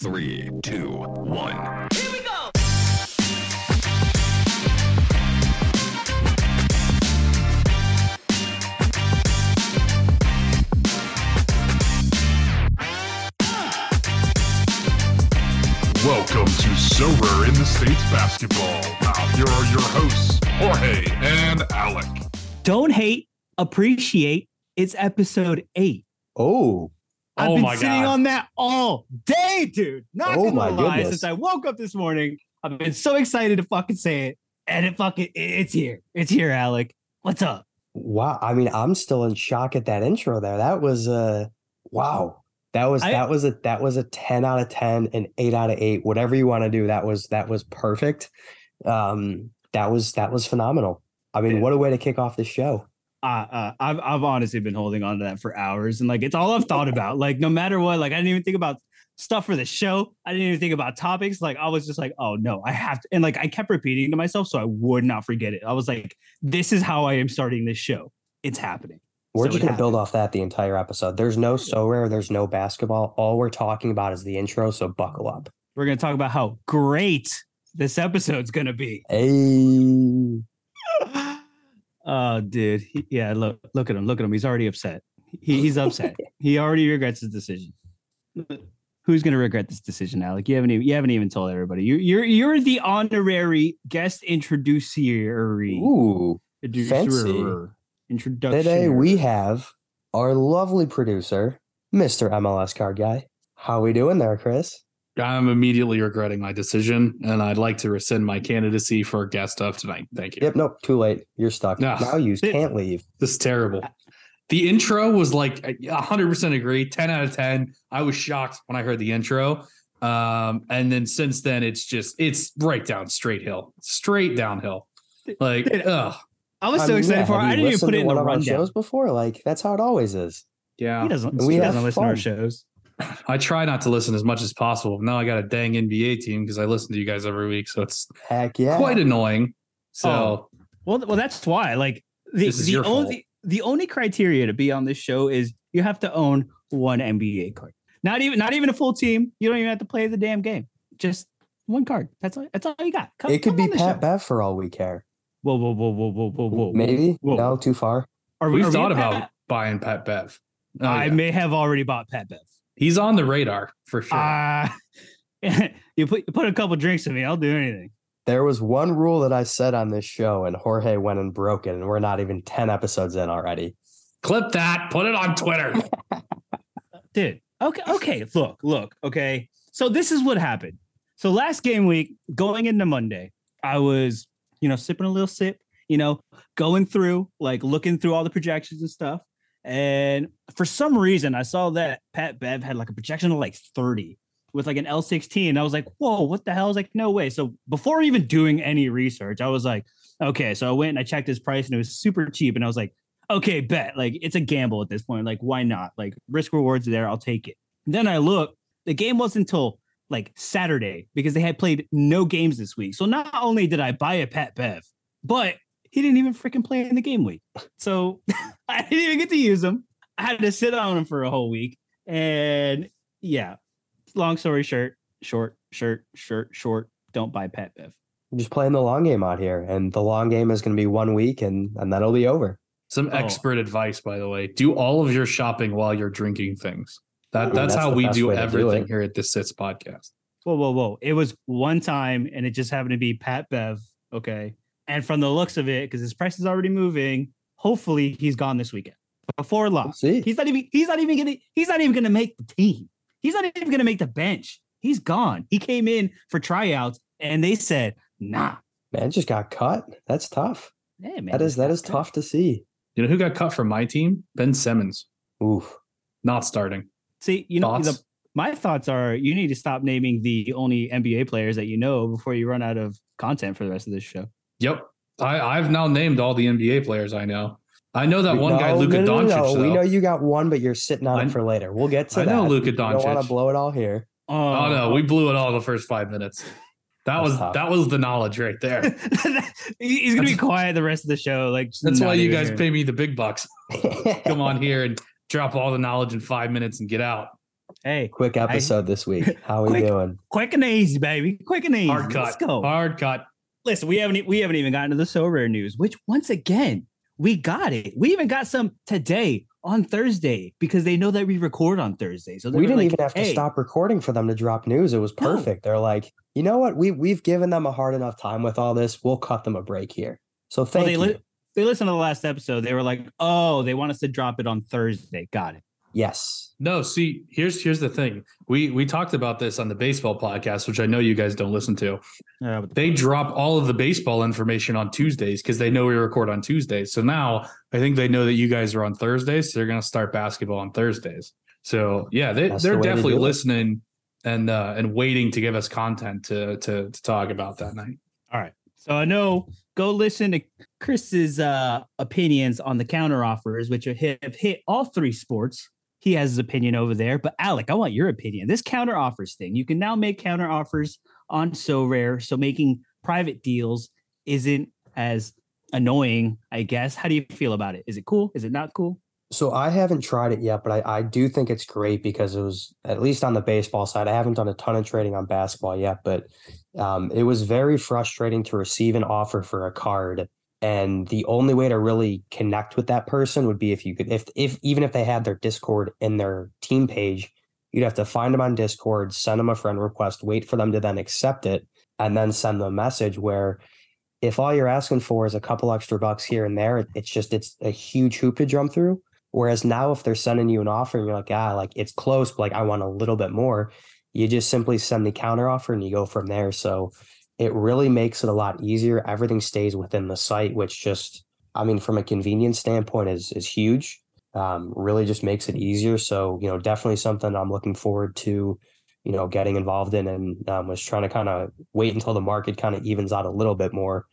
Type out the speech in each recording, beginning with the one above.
Three, two, one. Here we go. Welcome to Sorare in the States Basketball. Now, here are your hosts, Jorge and Alec. Don't hate, appreciate. It's episode eight. Oh, I've Oh been my sitting God. on that all day, dude. Not Oh gonna my lie, goodness. since I woke up this morning, I've been so excited to fucking say it. And it fucking it's here. It's here, Alec. What's up? wow. I mean, I'm still in shock at that intro there. That was uh wow. That was I- that was a that was a 10 out of 10, an 8 out of 8, whatever you want to do. That was that was perfect. Um that was that was phenomenal. I mean, Yeah. what a way to kick off the show. Uh, uh, I've I've honestly been holding on to that for hours, and like it's all I've thought about. Like no matter what, like I didn't even think about stuff for the show. I didn't even think about topics. Like I was just like, oh no, I have to. And like I kept repeating to myself so I would not forget it. I was like, this is how I am starting this show. It's happening. We're So just gonna build off that the entire episode. There's no Sorare, there's no basketball. All we're talking about is the intro, so buckle up. We're gonna talk about how great this episode's gonna be. Hey. Oh, dude. He- yeah, look, look at him. Look at him. He's already upset. He, he's upset. he already regrets his decision. Who's gonna regret this decision, Alec? You haven't even you haven't even told everybody. You're you're you're the honorary guest introducer. Ooh. Introducer. Introduction. Today we have our lovely producer, Mr. MLS card guy. How are we doing there, Chris? I'm immediately regretting my decision, and I'd like to rescind my candidacy for guest of tonight. Thank you. Yep, nope, too late. You're stuck. No. Now you It- can't leave. This is terrible. The intro was like 100% agree, 10 out of 10. I was shocked when I heard the intro. Um, and then since then, it's just, it's right down straight hill, straight downhill. Like, Dude, ugh. I was I so mean, excited yeah, for it. I didn't even put it in one the of our rundown. shows before. Like that's how it always is. Yeah. He doesn't, We he have doesn't listen to our shows. I try not to listen as much as possible. Now I got a dang NBA team because I listen to you guys every week. So it's Heck yeah. quite annoying. So, Oh. Well, well, that's why. Like the the only the only criteria to be on this show is you have to own one NBA card. Not even not even a full team. You don't even have to play the damn game. Just one card. That's all. That's all you got. Come, it could come be on the Pat. Bev for all we care. Whoa, whoa, whoa, whoa, whoa, whoa, whoa. Maybe. Whoa. No, too far. Are we've are thought at about Pat- buying Pat Bev. Oh, I yeah. may have already bought Pat Bev. He's on the radar for sure. Uh, you put you put a couple drinks in me. I'll do anything. There was one rule that I said on this show, and Jorge went and broke it, and we're not even 10 episodes in already. Clip that, put it on Twitter. dude. Okay, okay. Look, look. Okay. So this is what happened. So last game week, going into Monday, I was, you know, sipping a little sip, you know, going through, like looking through all the projections and stuff. And for some reason, I saw that Pat Bev had like a projection of like 30 with like an L16. And I was like, whoa, what the hell? I was like, no way. So before even doing any research, I was like, okay. So I went and I checked his price and it was super cheap. And I was like, okay, bet. Like it's a gamble at this point. Like, why not? Like risk rewards there. I'll take it. Then I look, the game wasn't until like Saturday because they had played no games this week. So not only did I buy a Pat Bev, but he didn't even freaking play in the game week. So I didn't even get to use him. I had to sit on him for a whole week. And yeah, long story short, short, short, short, short. Don't buy Pat Bev. I'm just playing the long game out here, and the long game is going to be one week, and, and then it'll be over. Some Oh. expert advice, by the way. Do all of your shopping while you're drinking things. That that's, that's how we do way to do everything here at the Sits podcast. Whoa, whoa, whoa. It was one time and it just happened to be Pat Bev. Okay. And from the looks of it, because his price is already moving, hopefully he's gone this weekend. Before We'll see. He's not even he's not even gonna he's not even gonna make the team. He's not even gonna make the bench. He's gone. He came in for tryouts and they said, nah. Man, just got cut. That's tough. Hey man. that is that is is tough to see. You know who got cut from my team? Ben Simmons, Oof. not starting. See, you know, Thoughts? the, my thoughts are you need to stop naming the only NBA players that you know before you run out of content for the rest of this show. Yep. I, I've now named all the NBA players I know. I know that We- one guy, no, Luka no, no, Doncic. no. We know you got one, but you're sitting on I- it for later. We'll get to I that. know Luka We don't want to blow it all here. Oh. oh no, we blew it all in the first five minutes. That was tough. that was the knowledge right there. He's gonna be quiet the rest of the show. Like That's why you guys here. pay me the big bucks. Come on here and drop all the knowledge in five minutes and get out. Hey, Quick episode this week. How we Quick. doing? quick and easy, baby. Quick and easy. Hard Let's cut. go. Hard cut. Listen, we haven't we haven't even gotten to the Sorare news, which once again we got it. We even got some today on Thursday because they know that we record on Thursday. So We didn't like, even have to stop recording for them to drop news. It was No. perfect. They're like, you know what? We we've given them a hard enough time with all this. We'll cut them a break here. So Well, thank they you. li- they listened to the last episode. They were like, "Oh, they want us to drop it on Thursday." Got it. Yes. No, see, here's here's the thing. We we talked about this on the baseball podcast, which I know you guys don't listen to. But They drop all of the baseball information on Tuesdays because they know we record on Tuesdays. So now I think they know that you guys are on Thursdays. So they're gonna start basketball on Thursdays. So yeah, they, That's they're way to definitely do listening and uh, and waiting to give us content to to to talk about that night. All right. So I know go listen to Chris's uh opinions on the counter offers, which have hit all three sports. He has his opinion over there. But Alec, I want your opinion. This counter offers thing. You can now make counter offers on Sorare. So making private deals isn't as annoying, I guess. How do you feel about it? Is it cool? Is it not cool? So I haven't tried it yet, but I, I do think it's great because it was at least on the baseball side. I haven't done a ton of trading on basketball yet, but um, it was very frustrating to receive an offer for a card. And the only way to really connect with that person would be if you could, if if even if they had their Discord in their team page, you'd have to find them on Discord, send them a friend request, wait for them to then accept it, and then send them a message where if all you're asking for is a couple extra bucks here and there, it's just it's a huge hoop to jump through. Whereas now, if they're sending you an offer and you're like, ah, like it's close, but like I want a little bit more, you just simply send the counter offer and you go from there. So it really makes it a lot easier. Everything stays within the site, which just, I mean, from a convenience standpoint, is is huge. Um, really just makes it easier. So you know, definitely something I'm looking forward to, you know, getting involved in, and um, was trying to kind of wait until the market kind of evens out a little bit more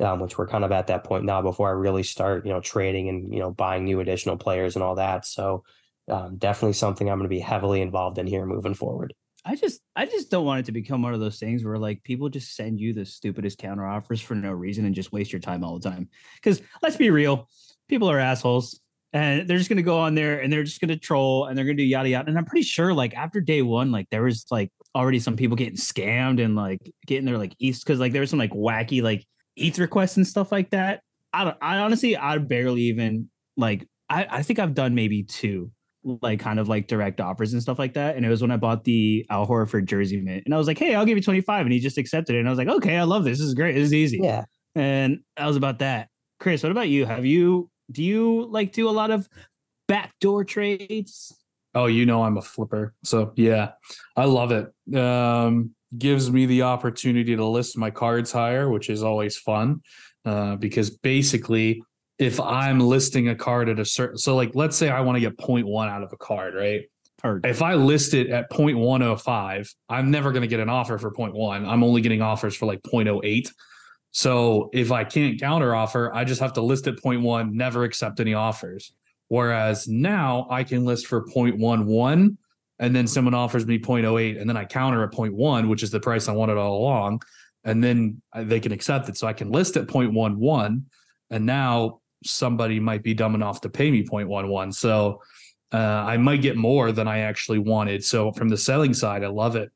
um, which we're kind of at that point now before I really start, you know, trading and, you know, buying new additional players and all that. So um, definitely something I'm going to be heavily involved in here moving forward. I just I just don't want it to become one of those things where like people just send you the stupidest counter offers for no reason and just waste your time all the time. Because let's be real, people are assholes and they're just gonna go on there and they're just gonna troll and they're gonna do yada yada. And I'm pretty sure like after day one, like there was like already some people getting scammed and like getting their like east because like there was some like wacky like ETH requests and stuff like that. I don't I honestly I barely even like I, I think I've done maybe two like kind of like direct offers and stuff like that. And it was when I bought the Al Horford jersey mint. And I was like, hey, I'll give you 25. And he just accepted it. And I was like, okay, I love this. This is great. This is easy. Yeah. And that was about that. Chris, what about you? Have you do you like do a lot of backdoor trades? Oh, you know I'm a flipper. So yeah, I love it. Um, gives me the opportunity to list my cards higher, which is always fun. Uh, because basically, if I'm listing a card at a certain, so like let's say I want to get 0.1 out of a card, right? If I list it at 0.105, I'm never going to get an offer for 0.1. I'm only getting offers for like 0.08. So if I can't counter offer, I just have to list at 0.1, never accept any offers. Whereas now I can list for 0.11 and then someone offers me 0.08 and then I counter at 0.1, which is the price I wanted all along. And then uh, they can accept it. So I can list at 0.11 and now somebody might be dumb enough to pay me 0.11. So uh, I might get more than I actually wanted. So from the selling side, I love it.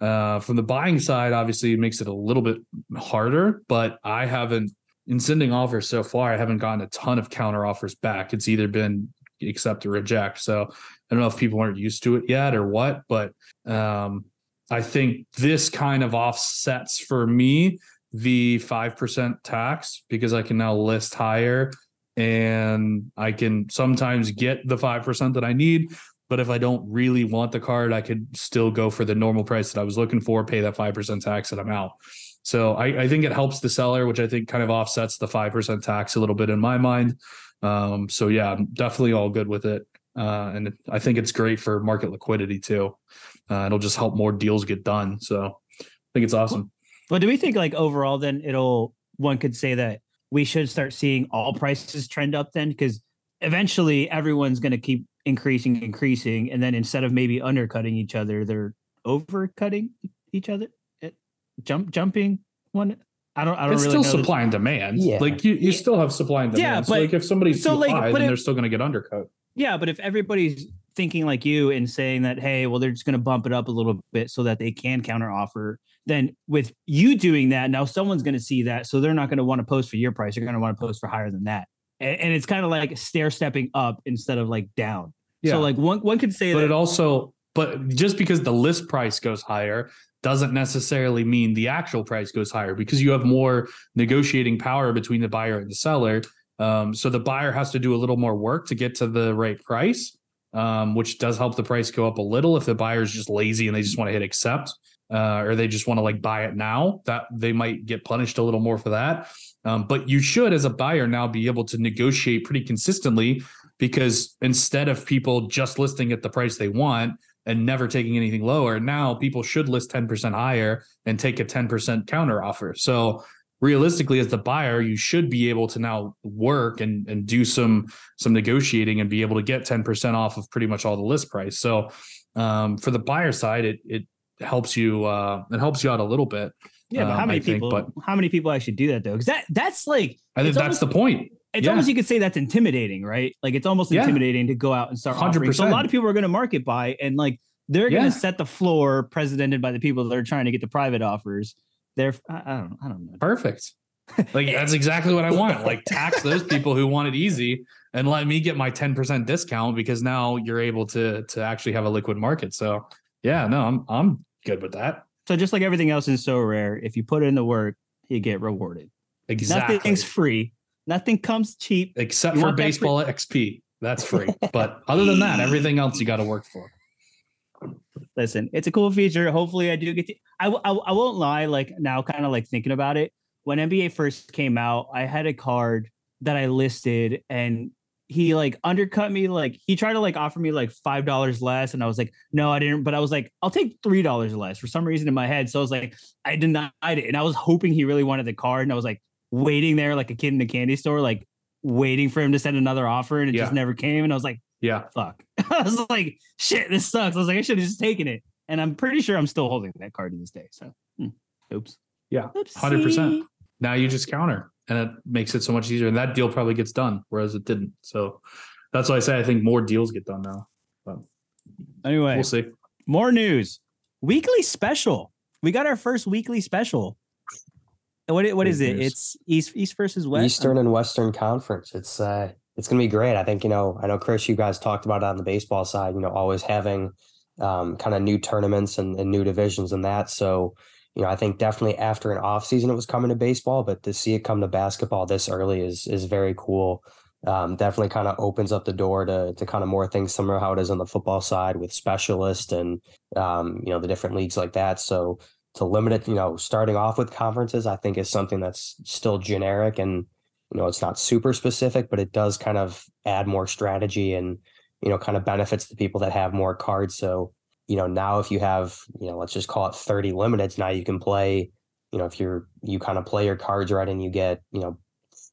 Uh, from the buying side, obviously, it makes it a little bit harder, but I haven't, in sending offers so far, I haven't gotten a ton of counter offers back. It's either been accept or reject. So I don't know if people aren't used to it yet or what, but um, I think this kind of offsets for me the 5% tax because I can now list higher and I can sometimes get the 5% that I need. But if I don't really want the card, I could still go for the normal price that I was looking for, pay that 5% tax, and I'm out. So I, I think it helps the seller, which I think kind of offsets the 5% tax a little bit in my mind. Um, so yeah, I'm definitely all good with it. Uh, and I think it's great for market liquidity too. Uh, it'll just help more deals get done. So I think it's awesome. Well, do we think like overall then it'll one could say that we should start seeing all prices trend up then because eventually everyone's going to keep increasing increasing and then instead of maybe undercutting each other they're overcutting each other It- jump jumping one I don't I don't It's really still know supply and demand. Yeah. Like you, you still have supply and demand. Yeah, so but- like if somebody's so, too like, high, but then if- they're still going to get undercut. yeah but if everybody's thinking like you and saying that, hey, well, they're just going to bump it up a little bit so that they can counter offer. Then with you doing that, now someone's going to see that, so they're not going to want to post for your price. They're going to want to post for higher than that, and, and it's kind of like stair stepping up instead of like down. Yeah. So like one one could say but that it also but just because the list price goes higher doesn't necessarily mean the actual price goes higher because you have more negotiating power between the buyer and the seller um, so the buyer has to do a little more work to get to the right price um, which does help the price go up a little if the buyer is just lazy and they just want to hit accept uh, or they just want to like buy it now that they might get punished a little more for that um, but you should as a buyer now be able to negotiate pretty consistently because instead of people just listing at the price they want and never taking anything lower, now people should list 10% higher and take a 10% counter offer. So realistically, as the buyer, you should be able to now work and, and do some some negotiating and be able to get 10% off of pretty much all the list price. So um, for the buyer side, it it helps you uh, it helps you out a little bit. yeah, but how um, many I think, people? but- how many people actually do that though? Because that that's like I think that's the point. it's Yeah. almost you could say that's intimidating, right? Like it's almost Yeah. intimidating to go out and start offering. So a lot of people are going to market buy and like they're going to Yeah. set the floor, presidented by the people that are trying to get the private offers. They're I, I don't I don't know. Perfect. Like that's exactly what I want. Like tax those people who want it easy and let me get my 10% discount because now you're able to to actually have a liquid market. So yeah, no, I'm I'm good with that. So just like everything else is Sorare, if you put in the work, you get rewarded. Exactly. Nothing's free. Nothing comes cheap. Except for want that free- baseball XP. That's free. But other than that, everything else you got to work for. Listen, it's a cool feature. Hopefully, I do get to. I won't lie. Like now, kind of like thinking about it. When NBA first came out, I had a card that I listed, and he like undercut me. Like he tried to like offer me like five dollars less, and I was like, no, I didn't. But I was like, I'll take three dollars less for some reason in my head. So I was like, I denied it, and I was hoping he really wanted the card, and I was like waiting there like a kid in a candy store, like waiting for him to send another offer, and it just never came. And I was like Yeah. fuck. I was like, shit, this sucks. I was like, I should have just taken it. And I'm pretty sure I'm still holding that card to this day. So, hmm, oops. Yeah, Oopsie. 100%. Now you just counter and it makes it so much easier. And that deal probably gets done, whereas it didn't. So that's why I say I think more deals get done now. But Anyway, we'll see. more news. Weekly special. We got our first weekly special. What what is it? It's East East versus West. Eastern and Western Conference. It's uh it's gonna be great. I think, you know, I know Chris, you guys talked about it on the baseball side, you know, always having um kind of new tournaments and, and new divisions and that. So, you know, I think definitely after an off season it was coming to baseball, but to see it come to basketball this early is is very cool. Um, definitely kind of opens up the door to to kind of more things similar how it is on the football side with specialists and um, you know, the different leagues like that. So to limit it, you know, starting off with conferences, I think is something that's still generic and you know, it's not super specific, but it does kind of add more strategy and, you know, kind of benefits the people that have more cards. So, you know, now if you have, you know, let's just call it 30 limiteds, now you can play, you know, if you're, you kind of play your cards right and you get, you know,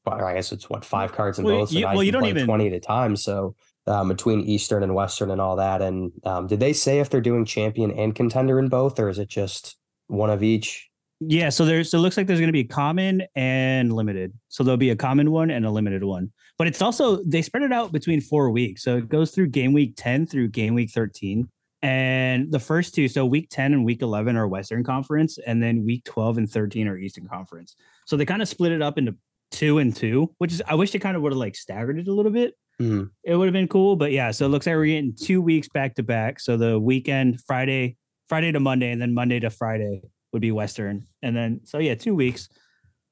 I guess it's what, five cards in Well, both. So you- now well, you can don't play even- 20 at a time. So, um, between Eastern and Western and all that. And um, did they say if they're doing champion and contender in both, or is it just one of each? Yeah, so there's so it looks like there's going to be common and limited. So there'll be a common one and a limited one. But it's also they spread it out between 4 weeks. So it goes through game week 10 through game week 13. And the first two, so week 10 and week 11 are Western Conference and then week 12 and 13 are Eastern Conference. So they kind of split it up into 2 and 2, which is I wish they kind of would have like staggered it a little bit. Mhm. It would have been cool, but yeah, so it looks like we're getting 2 weeks back to back. So the weekend Friday Friday to Monday and then Monday to Friday would be Western. And then so yeah, two weeks.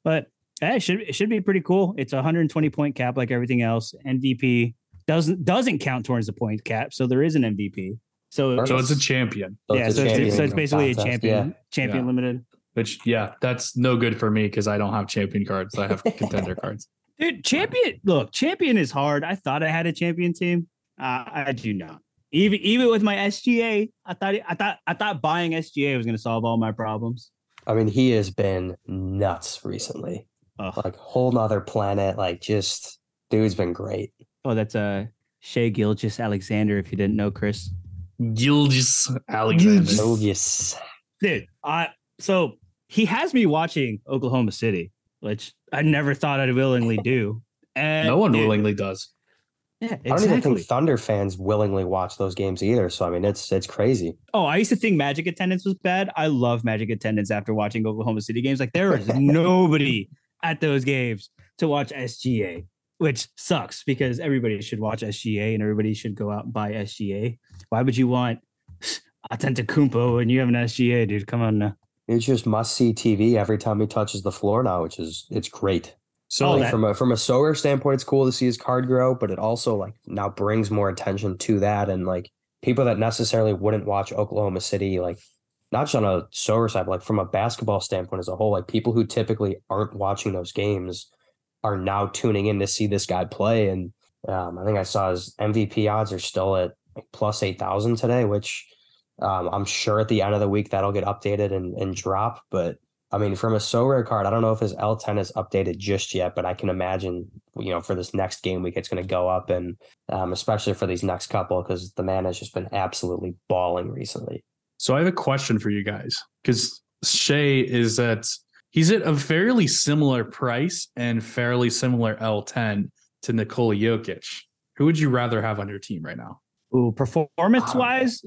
But it should it should be pretty cool. It's a 120 point cap like everything else. MVP doesn't doesn't count towards the point cap, so there is an MVP. So So it's a champion, So yeah, it's a so it's, so it's basically contest, a champion champion Yeah. limited. which yeah, that's no good for me because I don't have champion cards. I have contender cards. Dude, champion. Look, champion is hard. I thought I had a champion team. Uh, I do not. Even even with my SGA, I thought I thought I thought buying SGA was going to solve all my problems. I mean, he has been nuts recently. Ugh. Like whole nother planet. Like just dude's been great. Oh, that's a uh Shai Gilgeous Alexander. If you didn't know, Chris, Gilgeous Alexander. So yes. dude. I so he has me watching Oklahoma City, which I never thought I'd willingly do. And No one dude, willingly does. Yeah, I don't even think Thunder fans willingly watch those games either. So I mean, it's it's crazy. Oh, I used to think Magic attendance was bad. I love Magic attendance after watching Oklahoma City games. Like there is nobody at those games to watch SGA, which sucks because everybody should watch SGA and everybody should go out and buy SGA. Why would you want Antetokounmpo when you have an SGA, dude? Come on now. It's just must see TV every time he touches the floor now, which is it's great. So Like, from a from a Sorare standpoint, it's cool to see his card grow, but it also like now brings more attention to that and like people that necessarily wouldn't watch Oklahoma City, like not just on a Sorare side, but like from a basketball standpoint as a whole, like people who typically aren't watching those games are now tuning in to see this guy play. And um, I think I saw his MVP odds are still at plus eight thousand today, which um, I'm sure at the end of the week that'll get updated and, and drop. But I mean, from a Sorare card, I don't know if his L10 is updated just yet, but I can imagine, you know, for this next game week, it's going to go up, and um, especially for these next couple, because the man has just been absolutely balling recently. So I have a question for you guys because Shea is at he's at a fairly similar price and fairly similar L10 to Nikola Jokic. Who would you rather have on your team right now? Ooh, performance wise,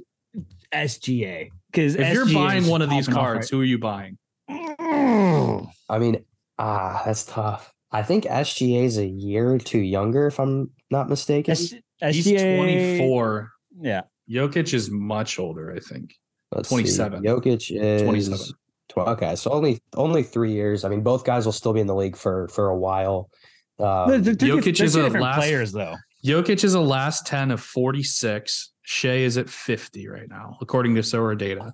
SGA. Because If you're buying one of these cards, who are you buying? I mean, ah, that's tough. I think SGA is a year or two younger, if I'm not mistaken. He's SGA 24. Yeah. Jokic is much older, I think. Let's see. 27. Jokic is 27. 12. Okay, so only only three years. I mean, both guys will still be in the league for for a while. Um, They're- they're Jokic is a last- players though. Jokic is a last 10 of 46. Shai is at 50 right now, according to Sorare data.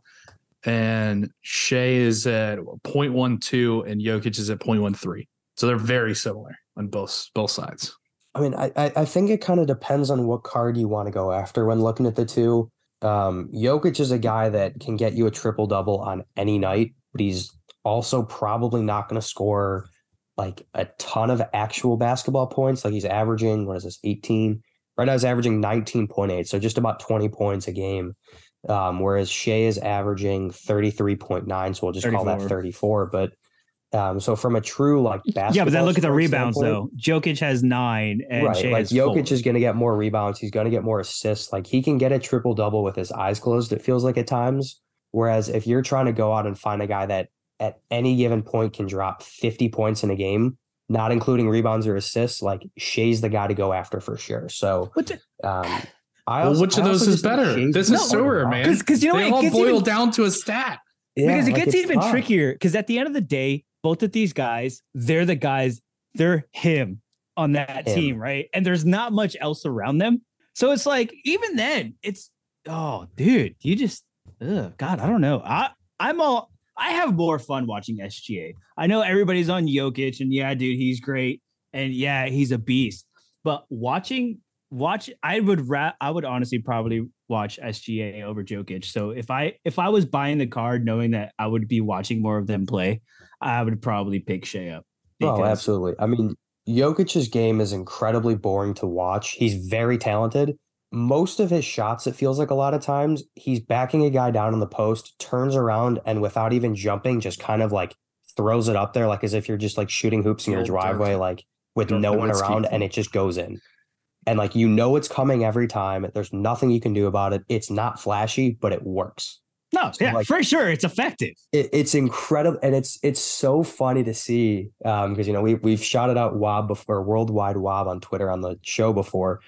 And Shai is at 0.12 and Jokic is at 0.13. So they're very similar on both both sides. I mean, I I I think it kind of depends on what card you want to go after when looking at the two. Um, Jokic is a guy that can get you a triple double on any night, but he's also probably not going to score like a ton of actual basketball points. Like he's averaging, what is this, 18? Right now he's averaging 19.8, so just about 20 points a game. Um, whereas Shai is averaging 33.9, so we'll just call that 34. 34. But um, so from a true like basketball, Yeah, but then look at the rebounds though. Jokic has nine and right. Shai like Jokic four. is going to get more rebounds. He's going to get more assists. Like he can get a triple double with his eyes closed. It feels like at times. Whereas if you're trying to go out and find a guy that at any given point can drop 50 points in a game, not including rebounds or assists, like Shai's the guy to go after for sure. So, um, I Well, which of I those is better? This is better Sorare, option. man. Because because you know they what? all it gets boil even, down to a stat. Yeah, because it like, gets even tough. trickier. Because at the end of the day, both of these guys, they're the guys, they're him on that Him. team, right? And there's not much else around them. So it's like, even then, it's oh, dude, you just ugh, God, I don't know. I I'm all I have more fun watching SGA. I know everybody's on Jokic, and yeah, dude, he's great, and yeah, he's a beast. But watching watch, I would ra- I would honestly probably watch SGA over Jokic. So if I if I was buying the card knowing that I would be watching more of them play, I would probably pick Shai up. Oh, absolutely. I mean, Jokic's game is incredibly boring to watch. He's very talented. Most of his shots, it feels like a lot of times, he's backing a guy down in the post, turns around, and without even jumping, just kind of like throws it up there, like as if you're just like shooting hoops in your driveway, like with no one around, and it just goes in. And like you know it's coming every time. There's nothing you can do about it. It's not flashy, but it works No, yeah, like- for sure, it's effective. it, it's incredible and it's it's so funny to see um because you know we we've shouted out Wob before worldwide Wob on Twitter on the show before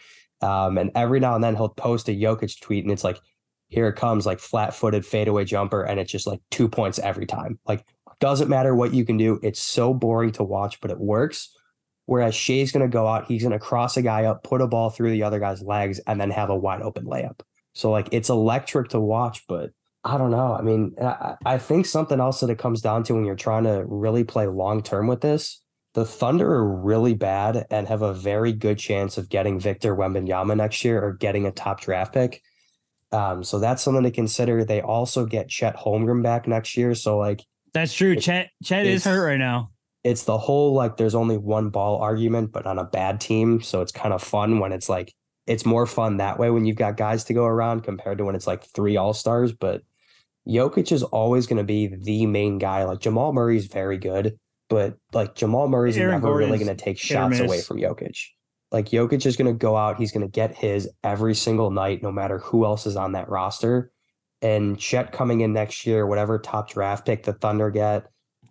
um and every now and then he'll post a Jokic tweet and it's like here it comes like flat-footed fadeaway jumper and it's just like two points every time like doesn't matter what you can do it's so boring to watch but it works whereas Shai's going to go out he's going to cross a guy up put a ball through the other guy's legs and then have a wide open layup so like it's electric to watch but I don't know. I mean, I, I think something else that it comes down to when you're trying to really play long term with this, the Thunder are really bad and have a very good chance of getting Victor Wembanyama next year or getting a top draft pick. Um, so that's something to consider. They also get Chet Holmgren back next year. So like That's true. It- Chet Chet is hurt right now. it's the whole like there's only one ball argument, but on a bad team. So it's kind of fun when it's like it's more fun that way when you've got guys to go around compared to when it's like three all stars. But Jokic is always going to be the main guy. Like Jamal Murray's very good, but like Jamal Murray's Aaron never really going to take shots away from Jokic. Like Jokic is going to go out. He's going to get his every single night, no matter who else is on that roster. And Chet coming in next year, whatever top draft pick the Thunder get,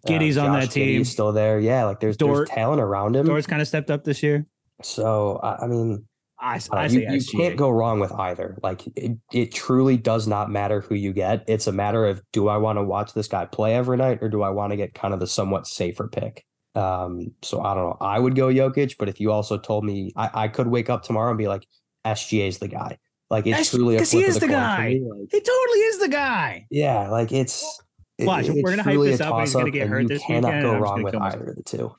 uh, on that team. Giddey's still there. Yeah, like there's Dort- there's talent around him. Dort's kind of stepped up this year. So I, I mean, I, uh, I you, say you SGA. can't go wrong with either. Like it, it truly does not matter who you get. It's a matter of do I want to watch this guy play every night or do I want to get kind of the somewhat safer pick? Um, so I don't know. I would go Jokic, but if you also told me I, I could wake up tomorrow and be like, SGA is the guy. Like it's S- truly a 'cause he is the the guy. me, like, He totally is the guy. yeah, like it's it- Watch, it's we're gonna hype this up and he's gonna get hurt you this cannot weekend, go and I'm wrong with either of the two.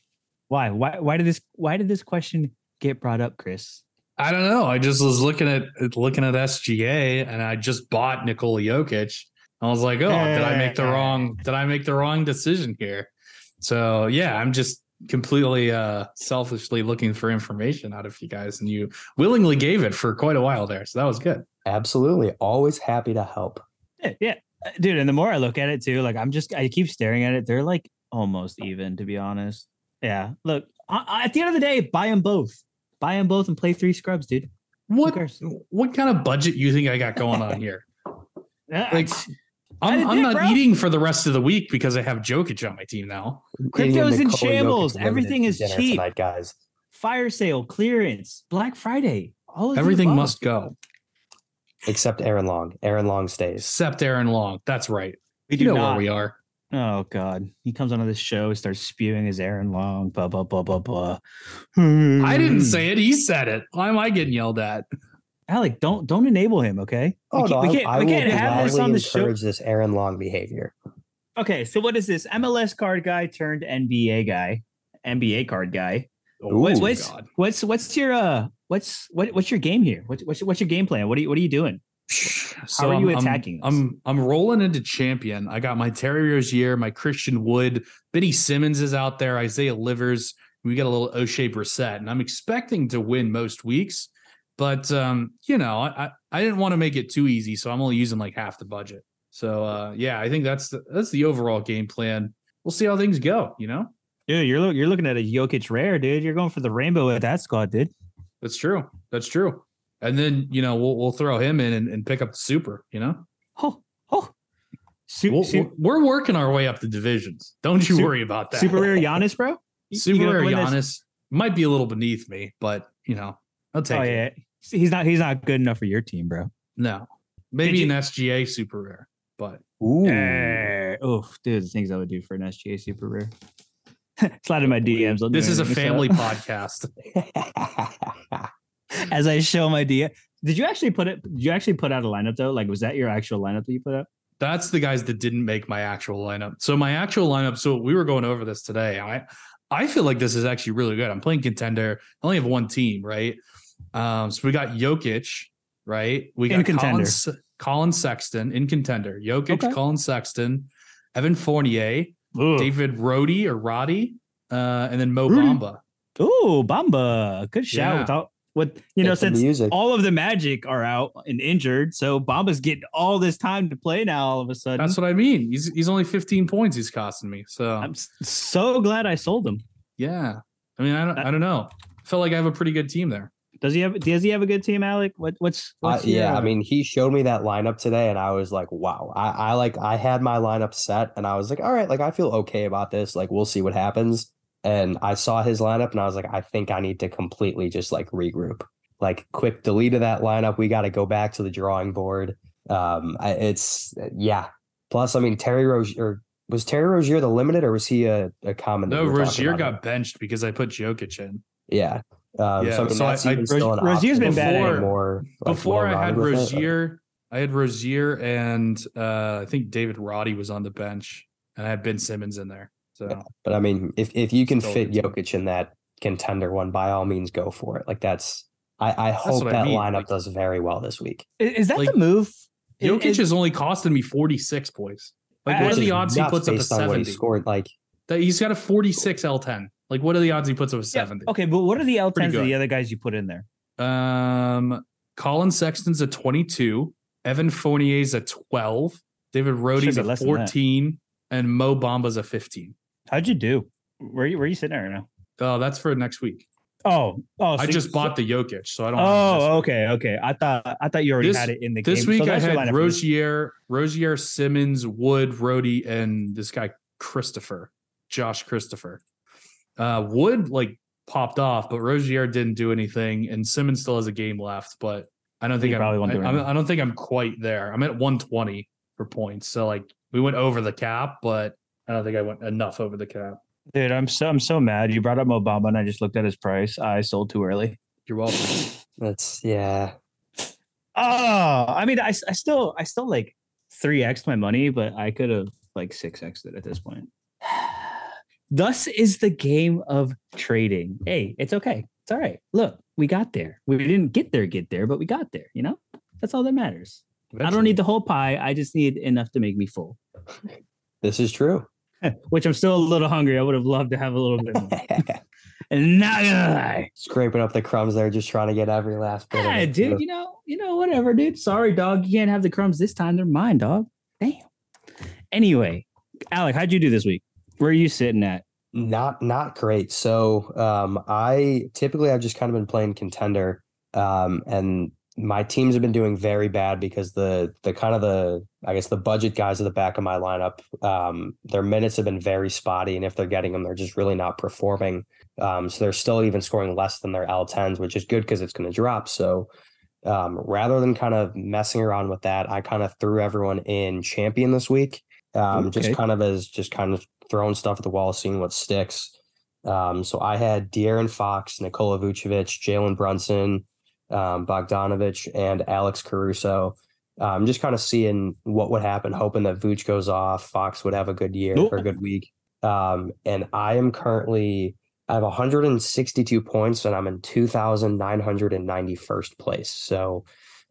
Why? Why? Why did this? Why did this question get brought up, Chris? I don't know. I just was looking at looking at SGA and I just bought Nikola Jokic. I was like, oh, did I make the wrong did I make the wrong decision here? So yeah, I'm just completely uh selfishly looking for information out of you guys and you willingly gave it for quite a while there. So that was good. Absolutely. Always happy to help. Yeah, yeah, Uh, dude. And the more I look at it too, like I'm just I keep staring at it. They're like almost even, to be honest. Yeah. Look, I, I- at the end of the day, buy them both. Buy them both and play three scrubs, dude. What what kind of budget you think I got going on here? Like I I'm, I'm not bro. eating for the rest of the week because I have Jokic on my team now. Crypto's in Nikola Jokic shambles. Everything is cheap. tonight, guys. fire sale, clearance, Black Friday. All of Everything must go Except Aaron Long. Aaron Long stays. except Aaron Long. That's right. We You do know not. where we are. Oh God, he comes onto this show, starts spewing his Aaron Long, blah blah blah blah blah. Hmm. I didn't say it. He said it. Why am I getting yelled at? Alec, don't don't enable him, okay? Oh we no, can't, we I, can't, I we will can't have this on the show. encourage this Aaron Long behavior. Okay, so what is this? MLS card guy turned NBA guy, NBA card guy. What, Ooh, what's God. what's what's your uh what's what what's your game here? What's what's your, what's your game plan? What are you what are you doing? So are you I'm- I'm- attacking this? I'm, I'm rolling into champion. I got my Terry Rozier, my Christian Wood, Benny Simmons is out there, Isaiah Livers. We got a little Oshae Brissett, and I'm expecting to win most weeks. But um, you know, I, I I didn't want to make it too easy, so I'm only using like half the budget. So uh, yeah, I think that's the, that's the overall game plan. We'll see how things go. You know, Dude, you're look, you're looking at a Jokic rare, dude. You're going for the rainbow with that squad, dude. that's true. That's true. And then you know we'll we'll throw him in and, and pick up the super. You know, Oh, oh. Su- We'll- su- we're working our way up the divisions. Don't you Su- worry about that. super rare Giannis, bro. You- you Super rare win this- Giannis might be a little beneath me, but you know, I'll take Oh it. yeah, See, he's not he's not good enough for your team, bro. No, maybe Did an SGA super rare, but Ooh. Eh, oh, dude, the things I would do for an SGA super rare. Slide in my DMs. I'll this is a family podcast. As I show my DM, did you actually put it? Did you actually put out a lineup though? Like, was that your actual lineup that you put out? That's the guys that didn't make my actual lineup. So my actual lineup. So we were going over this today. I I feel like this is actually really good. I'm playing contender. I only have one team, right? Um, so we got Jokic, right? We In got contender. Collin, Collin Sexton in contender. Jokic, Okay. Collin Sexton, Evan Fournier, David Rhodey or Roddy, uh, and then Mo Rudy. Bamba. Oh, Bamba, good shout. Yeah. Without with you know, Get the since music. all of the Magic are out and injured, so Bamba's getting all this time to play now. All of a sudden, That's what I mean. He's he's only 15 points he's costing me. So I'm so glad I sold him. yeah. I mean, I don't I don't know. I felt like I have a pretty good team there. Does he have? Does he have a good team, Alec? What? What's? Uh, yeah, I mean, he showed me that lineup today, and I was like, "Wow!" I, I like, I had my lineup set, and I was like, "All right, like, I feel okay about this. Like, we'll see what happens." And I saw his lineup, and I was like, "I think I need to completely just like regroup, like, quick delete of that lineup. We got to go back to the drawing board." Um, it's yeah. Plus, I mean, Terry Rozier was Terry Rozier the limited, or was he a, a common? No, we were talking Rozier about? got benched because I put Jokic in. yeah. Um, Yeah, so I mean, so I- I- even still an Rozier's option been bad if at you're it. more like, Before I had well-rounded it. Rozier, I had Rozier and uh, I think David Roddy was on the bench, and I had Ben Simmons in there. So But I mean, if if you can fit good team. Jokic in that contender one, by all means, go for it. Like that's, I, I hope what I that mean, lineup like- does very well this week. is, is that like, the move? Is- Jokic is- is only costing me 46 points. Like, what are the odds he puts up a based on what he 70? scored? Like, That he's got a 46 L10. Like, what are the odds he puts up a Yeah, 70? Okay, but what are the L10s of the other guys you put in there? Um, Collin Sexton's a 22, Evan Fournier's a 12, David Rhodey's a been less than that. 14, and Mo Bamba's a 15. How'd you do? Where you where you sitting at right now? Oh, that's for next week. Oh, oh, I just so- bought the Jokic, so I don't. this Oh, okay, okay. I thought I thought you already This- had it in the This game. week So I had this- Rozier, Rozier, Simmons, Wood, Rody, and this guy Christopher, Josh Christopher. Uh, Wood like popped off, but Rozier didn't do anything, and Simmons still has a game left. But I don't think I'm, probably won't do I, I'm- I don't think I'm quite there. I'm at 120 for points, so like we went over the cap, but I don't think I went enough over the cap. Dude, I'm so I'm so mad. You brought up Obama and I just looked at his price. I sold too early. You're welcome. That's yeah. Oh, I mean, I, I still I still like three x my money, but I could have like six x it at this point. Thus is the game of trading. Hey, it's okay. It's all right. Look, we got there. We didn't get there, get there, but we got there. You know, that's all that matters. I don't need the whole pie. I just need enough to make me full. This is true. Which I'm still a little hungry. I would have loved to have a little bit more. and not gonna lie. Scraping up the crumbs there, just trying to get every last bit. of Yeah, it, dude, too. you know, you know, whatever, dude. Sorry, dog. You can't have the crumbs this time. They're mine, dog. Damn. Anyway, Alec, how'd you do this week? Where are you sitting at? Not not great. So um I typically I've just kind of been playing contender. Um and my teams have been doing very bad because the the kind of the I guess the budget guys at the back of my lineup, um, their minutes have been very spotty, and if they're getting them, they're just really not performing. Um, so they're still even scoring less than their L10s, which is good because it's going to drop. So um, rather than kind of messing around with that, I kind of threw everyone in champion this week. Um, just kind of as just kind of throwing stuff at the wall, seeing what sticks. Um, so I had De'Aaron Fox, Nikola Vucevic, Jalen Brunson, um, Bogdanovich, and Alex Caruso. Um, just kind of seeing what would happen, hoping that Vooch goes off, Fox would have a good year Nope. or a good week. Um, and I am currently I have 162 points and I'm in 2,991st place. So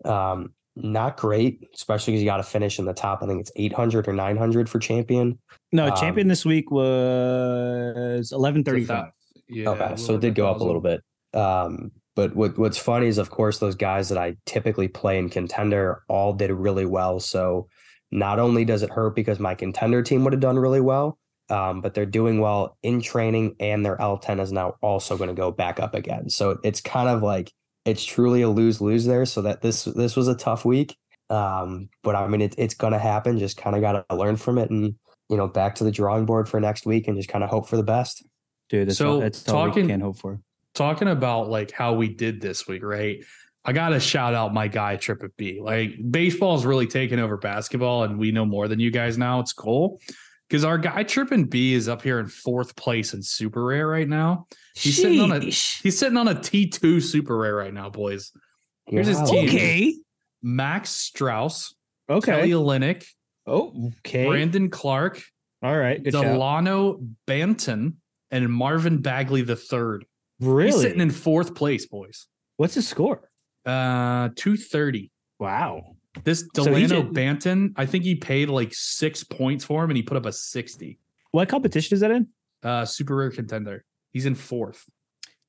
um, not great, especially because you got to finish in the top. I think it's 800 or 900 for champion. No, Um, champion this week was eleven thirty five. Yeah, okay, so it did go up a little bit. Um, but what what's funny is, of course, those guys that I typically play in contender all did really well. So not only does it hurt because my contender team would have done really well, um, but they're doing well in training, and their L10 is now also going to go back up again. So it's kind of like it's truly a lose lose there. So that this this was a tough week. Um, but I mean, it, it's going to happen. Just kind of got to learn from it, and you know, back to the drawing board for next week, and just kind of hope for the best. Dude, that's So, all, that's all we talking- can hope for. Talking about like how we did this week, right? I gotta shout out my guy Trippet B. Like baseball is really taking over basketball, and we know more than you guys now. It's cool because our guy Trippin B is up here in fourth place in super rare right now. He's sitting on a he's sitting on a T two super rare right now, boys. Here's his Wow. team. Okay. Max Strus, Okay. Kelly Olynyk, Oh, okay. Brandon Clarke, All right. Good shout. Delano Banton, and Marvin Bagley the third. He's Really? sitting in fourth place, boys. What's his score? Uh, two thirty. Wow. This Delano did- Banton, I think he paid like six points for him, and he put up a sixty. What competition is that in? Uh, super rare contender. He's in fourth.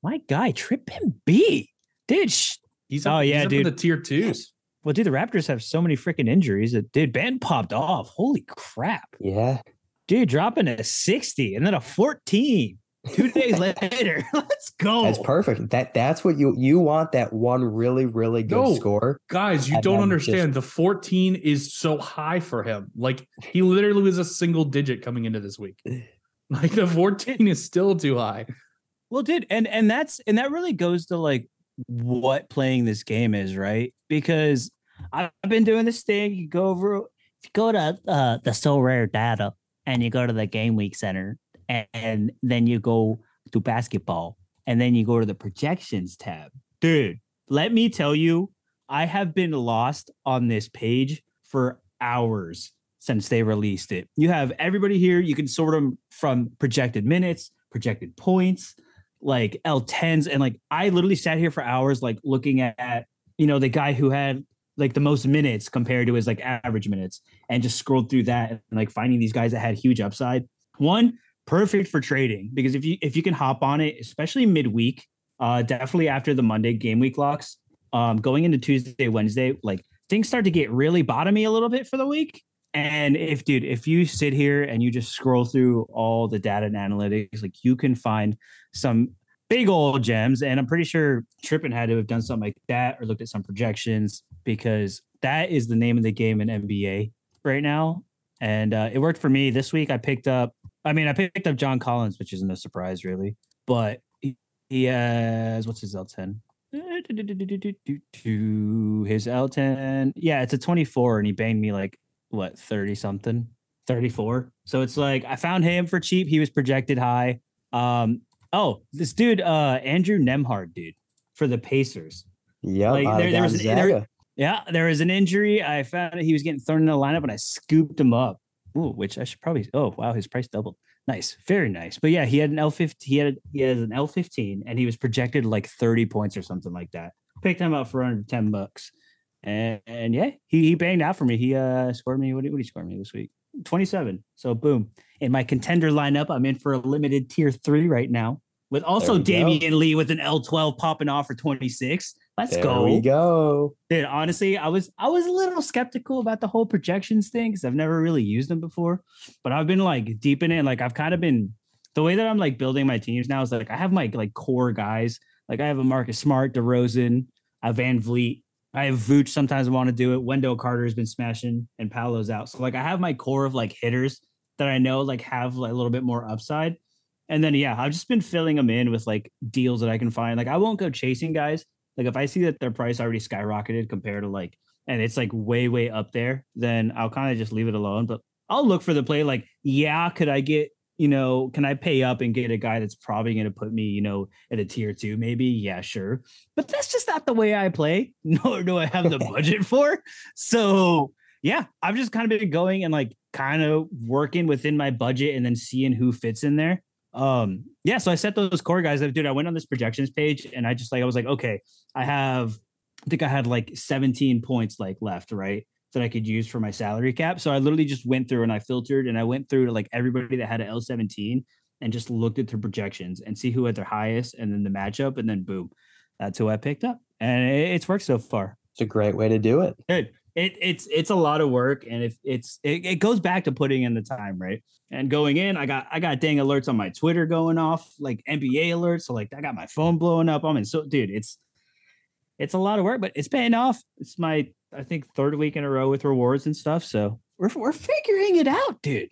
My guy, Trippin B. Dude, sh- He's Oh, yeah, he's up dude. in the tier twos. well, dude, the Raptors have so many freaking injuries that dude, Ben popped off. Holy crap. Yeah, Dude, dropping a 60 and then a 14 two days later. Let's go. that's perfect. That that's what you you want. That one really really good No. score. Guys, you And don't then understand. The 14 is so high for him. Like he literally was a single digit coming into this week. Like the 14 is still too high. Well, dude, and and that's and that really goes to like what playing this game is, right? Because I've been doing this thing. You go over, if you go to uh, the Sorare data, and you go to the game week center, and, and then you go to basketball, and then you go to the projections tab, dude. Let me tell you, I have been lost on this page for hours since they released it. You have everybody here. You can sort them from projected minutes, projected points, like L10s. And like I literally sat here for hours, like looking at, you know, the guy who had like the most minutes compared to his like average minutes and just scrolled through that and like finding these guys that had huge upside. One, perfect for trading because if you if you can hop on it, especially midweek, uh definitely after the Monday game week locks, um going into Tuesday, Wednesday, like things start to get really bottomy a little bit for the week. And if, dude, if you sit here and you just scroll through all the data and analytics, like you can find some big old gems. And I'm pretty sure Trippin had to have done something like that or looked at some projections because that is the name of the game in NBA right now. And uh, it worked for me this week. I picked up, I mean, I picked up John Collins, which isn't a surprise really, but he, he has what's his L10? His L10, yeah, it's a 24, and he banged me like what 30 something, 34. So it's like I found him for cheap. He was projected high. Um, oh, this dude, uh, Andrew Nembhard, dude, for the Pacers. Yeah, Like, there- there was an- there- Yeah, there was an injury. I found that he was getting thrown in the lineup, and I scooped him up. Ooh, which I should probably. Oh, wow, his price doubled. Nice, very nice. But yeah, he had an L fifteen. He had he has an L fifteen, and he was projected like thirty points or something like that. Picked him up for under ten bucks, and, and yeah, he he banged out for me. He uh scored me. What did, what did he score me this week? Twenty seven. So boom. In my contender lineup, I'm in for a limited tier three right now. With also go. Damion Lee with an L twelve popping off for twenty six. Let's there go. we go. Dude, honestly, I was I was a little skeptical about the whole projections thing because I've never really used them before. But I've been like deep in it. Like I've kind of been the way that I'm like building my teams now is like I have my like core guys. Like I have a Marcus Smart, DeRozan, have VanVleet, I have Vooch. Sometimes I want to do it. Wendell Carter has been smashing, and Paolo's out. So like I have my core of like hitters that I know like have like a little bit more upside. And then yeah, I've just been filling them in with like deals that I can find. Like I won't go chasing guys. Like if I see that their price already skyrocketed compared to like, and it's like way way up there, then I'll kind of just leave it alone. But I'll look for the play. Like, yeah, could I get you know, can I pay up and get a guy that's probably going to put me, you know, at a tier two, maybe? Yeah, sure. But that's just not the way I play, nor do I have the budget for. So, yeah, I've just kind of been going and like kind of working within my budget and then seeing who fits in there. Um, yeah, so I set those core guys up, dude. I went on this projections page and I just like, I was like, okay, I have, I think I had like 17 points like left, right? that I could use for my salary cap. So I literally just went through and I filtered and I went through to like everybody that had an L17 and just looked at their projections and see who had their highest and then the matchup and then boom, that's who I picked up. And it- it's worked so far. It's a great way to do it. Dude, it, it's it's a lot of work and if it's it, it goes back to putting in the time, right? And going in, I got I got dang alerts on my Twitter going off, like NBA alerts. So like I got my phone blowing up. I mean, so dude, it's it's a lot of work, but it's paying off. It's my I think third week in a row with rewards and stuff. So we're we're figuring it out, dude.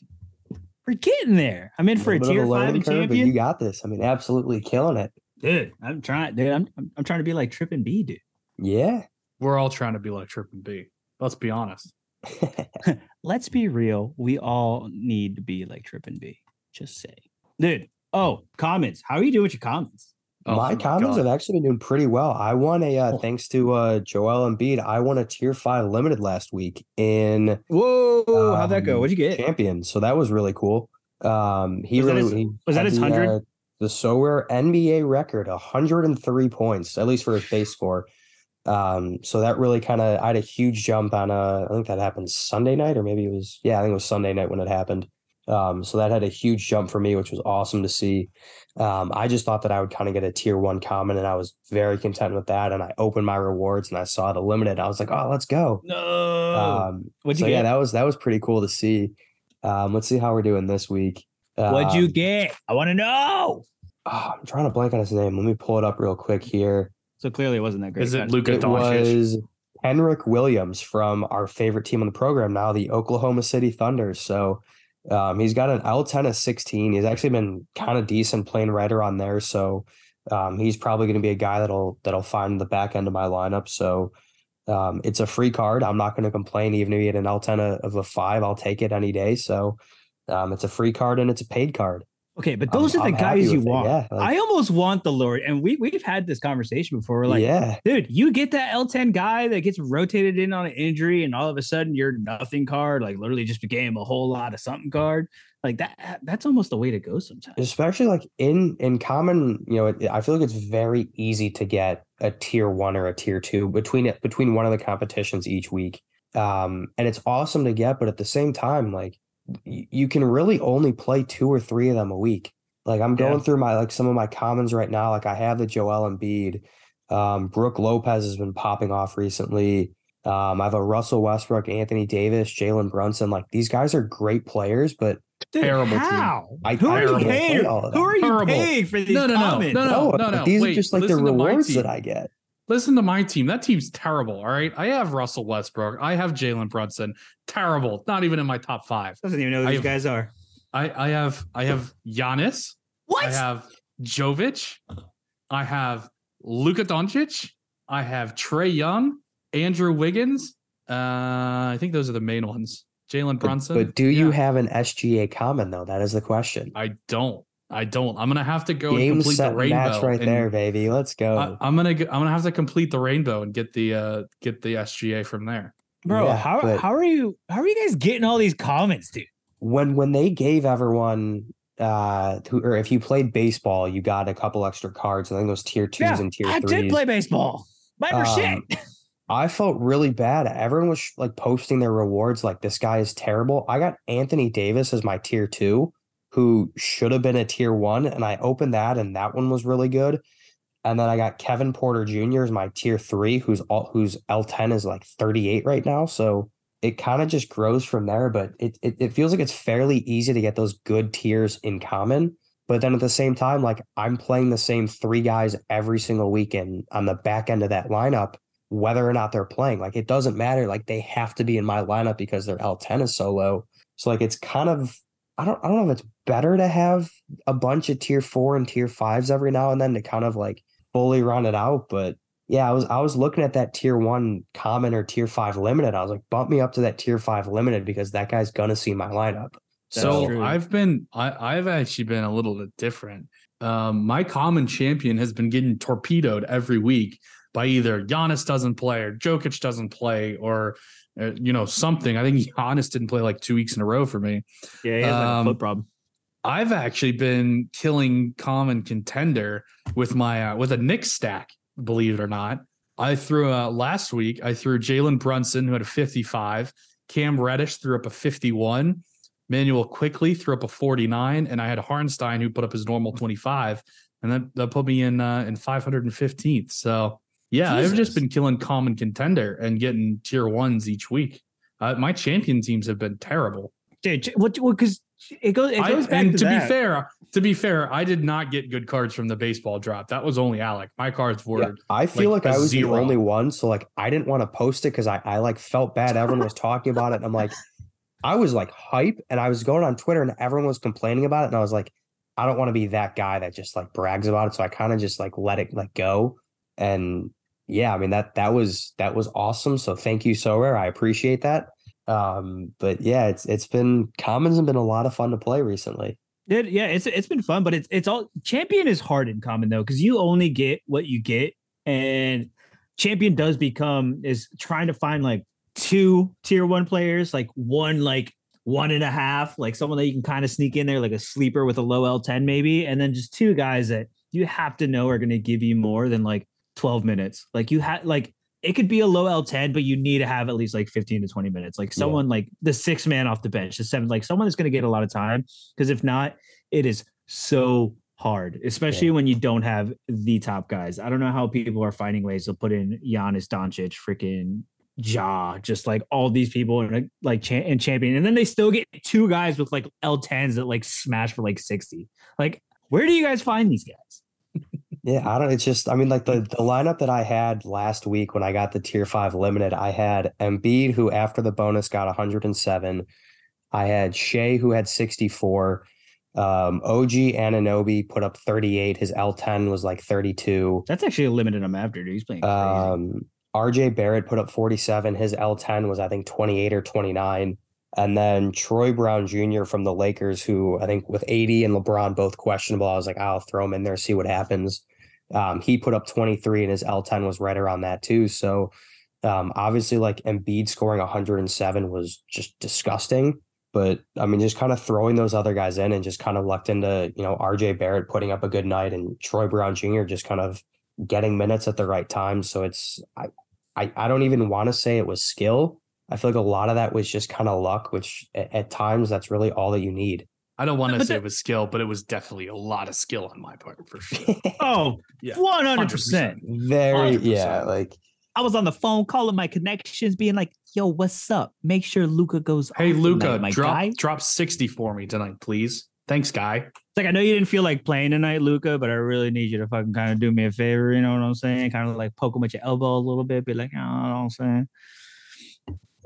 We're getting there. I'm in for a Little tier of five learning and curve, but champion. you got this. I mean, absolutely killing it. dude, I'm trying, dude. I'm I'm, I'm trying to be like tripping B, dude. Yeah. We're all trying to be like tripping B. Let's be honest. Let's be real. We all need to be like Trip and B. Just say, dude. Oh, commons. How are you doing with your commons? Oh my commons God. have actually been doing pretty well. I won a uh, Oh. thanks to uh Joel Embiid. I won a tier five limited last week in Whoa, how'd that go? um, What'd you get? champion, so that was really cool. Um, he Was that his- he was that had his the, 100? uh, the Sorare NBA record, 103 points, at least for his base score. Um, so that really kind of I had a huge jump on a, I think that happened Sunday night or maybe it was yeah, I think it was Sunday night when it happened. Um, so that had a huge jump for me, which was awesome to see. Um, I just thought that I would kind of get a tier one common, and I was very content with that. And I opened my rewards and I saw the limited. I was like, oh, let's go. No. Um, What'd so you yeah, that was that was pretty cool to see. Um, let's see how we're doing this week. What'd you Um, get? I want to know. oh, I'm trying to blank on his name. Let me pull it up real quick here. So clearly, it wasn't that great. Is it guys. Luka It was Kenrich Williams from our favorite team on the program now, the Oklahoma City Thunder. So um, he's got an L10 of 16. He's actually been kind of decent playing right around there. So um, he's probably going to be a guy that'll that'll find the back end of my lineup. So um, it's a free card. I'm not going to complain. Even if he had an L10 of- of a five, I'll take it any day. So um, it's a free card and it's a paid card. Okay, but I'm- those are the I'm guys you it, want. yeah, like- I almost want the Lord, and we we've had this conversation before. We're like, yeah, dude, you get that L10 guy that gets rotated in on an injury, and all of a sudden your nothing card, like literally just became a whole lot of something card. Like that, that's almost the way to go sometimes. especially like in in common you know it, i feel like it's very easy to get a tier one or a tier two between it between one of the competitions each week um and it's awesome to get but at the same time like you can really only play two or three of them a week like i'm going Yeah. through my like some of my commons right now like i have the joel Embiid. um brooke lopez has been popping off recently um i have a russell westbrook anthony davis jalen brunson like these guys are great players but Dude, Terrible team. how? I- who I are you paying? play Who are you Terrible. paying for these No, no, no, commons? no, no. No, no, these wait, are just like the listen to my rewards that I get. Listen to my team. That team's terrible. All right. I have Russell Westbrook. I have Jalen Brunson. Terrible. Not even in my top five. Doesn't even know who I these have- guys are. I, I have I have Giannis. What? I have Jovic. I have Luka Doncic. I have Trae Young, Andrew Wiggins. Uh, I think those are the main ones. Jalen Brunson. but do you have an SGA common though? That is the question. I don't. I don't. I'm gonna have to go and complete set the rainbow. match right and- there, baby. Let's go. I, I'm gonna. get- I'm gonna have to complete the rainbow and get the uh get the SGA from there. Bro, Yeah, how but- how are you how are you guys getting all these commons, dude? when when they gave everyone uh who or if you played baseball, you got a couple extra cards. I think it was tier twos Yeah, and tier I threes. did play baseball. Mine were Um, shit. I felt really bad. Everyone was like posting their rewards like this guy is terrible. I got Anthony Davis as my tier two, who should have been a tier one, and I opened that and that one was really good. And then I got Kevin Porter Jr. as my tier three, who's all whose L10 is like 38 right now. So it kind of just grows from there. But it, it it feels like it's fairly easy to get those good tiers in common. But then at the same time, like I'm playing the same three guys every single weekend on the back end of that lineup whether or not they're playing. Like it doesn't matter. Like they have to be in my lineup because their L10 is so low. So like it's kind of I don't I don't know if it's better to have a bunch of tier four and tier fives every now and then to kind of like fully run it out. But yeah, I was I was looking at that tier one common or tier five limited. I was like, bump me up to that tier five limited because that guy's gonna see my lineup. That's so true. I've been I, I've actually been a little bit different. Um, my common champion has been getting torpedoed every week by either Giannis doesn't play or Jokic doesn't play or uh, you know something. I think Giannis didn't play like two weeks in a row for me. Yeah, he has like a um, foot problem. I've actually been killing common contender with my uh, with a Knicks stack. Believe it or not, I threw uh, last week. I threw Jalen Brunson who had a 55, Cam Reddish threw up a 51, Immanuel Quickley threw up a 49, and I had Hartenstein who put up his normal 25, and that that put me in uh, in 515th. So yeah, I've just been killing common contender and getting tier ones each week. Uh, my champion teams have been terrible. Dude, what because it goes it I- back and to, to, that. be fair, to be fair, I did not get good cards from the baseball drop. That was only Alec. My cards were Yeah, I feel like like, a I was zero. the only one. So like I didn't want to post it because I, I like felt bad. Everyone was talking about it. And I'm like, I was like hype and I was going on Twitter and everyone was complaining about it. And I was like, I don't want to be that guy that just like brags about it. So I kind of just like let it like go. And yeah, I mean that that was that was awesome. So thank you Sorare. I appreciate that. Um, but yeah, it's it's been commons have been a lot of fun to play recently. It- yeah, it's it's been fun, but it's it's all champion is hard in common though, because you only get what you get, and champion does become is trying to find like two tier one players, like one like one and a half, like someone that you can kind of sneak in there, like a sleeper with a low L10 maybe, and then just two guys that you have to know are going to give you more than like 12 minutes. Like you had like it could be a low L10, but you need to have at least like 15 to 20 minutes. Like Yeah. someone like the six man off the bench, the seven, like someone that's going to get a lot of time. Because if not, it is so hard, especially when you don't have the top guys. I don't know how people are finding ways to put in Giannis, Doncic, freaking Ja, just like all these people and like cha- and champion, and then they still get two guys with like L10s that like smash for like 60. Like, where do you guys find these guys? Yeah, I don't. It's just, I mean, like the the lineup that I had last week when I got the tier five limited, I had Embiid, who after the bonus got 107. I had Shai, who had 64. Um, OG Anunoby put up 38. His L10 was like 32. That's actually a limited I'm after, dude. He's playing crazy. Um, RJ Barrett put up 47. His L10 was, I think, 28 or 29. And then Troy Brown Jr. from the Lakers, who I think with AD and LeBron both questionable, I was like, I'll throw him in there, see what happens. Um, he put up 23 and his L10 was right around that too. So um, obviously, like Embiid scoring 107 was just disgusting. But I mean, just kind of throwing those other guys in and just kind of lucked into, you know, RJ Barrett putting up a good night and Troy Brown Jr. just kind of getting minutes at the right time. So it's I I, I don't even want to say it was skill. I feel like a lot of that was just kind of luck, which at, at times that's really all that you need. I don't want to say the- it was skill, but it was definitely a lot of skill on my part for sure. oh, Yeah, 100%. Very, yeah, 100%. like I was on the phone calling my connections, being like, "Yo, what's up? Make sure Luka goes." Hey, off tonight, Luka, my drop guy." drop 60 for me tonight, please. Thanks, guy. It's like I know you didn't feel like playing tonight, Luka, but I really need you to fucking kind of do me a favor. You know what I'm saying? Kind of like poke him at your elbow a little bit, be like, you know what I'm saying?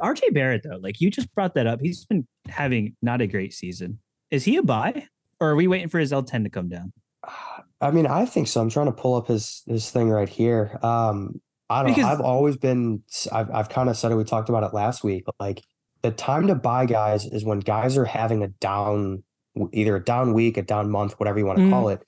RJ Barrett, though, like you just brought that up. He's been having not a great season. Is he a buy, or are we waiting for his L10 to come down? I mean, I think so. I'm trying to pull up his his thing right here. Um, I don't. Because- know. I've always been. I've I've kind of said it. We talked about it last week. But like the time to buy guys is when guys are having a down, either a down week, a down month, whatever you want to Mm. call it.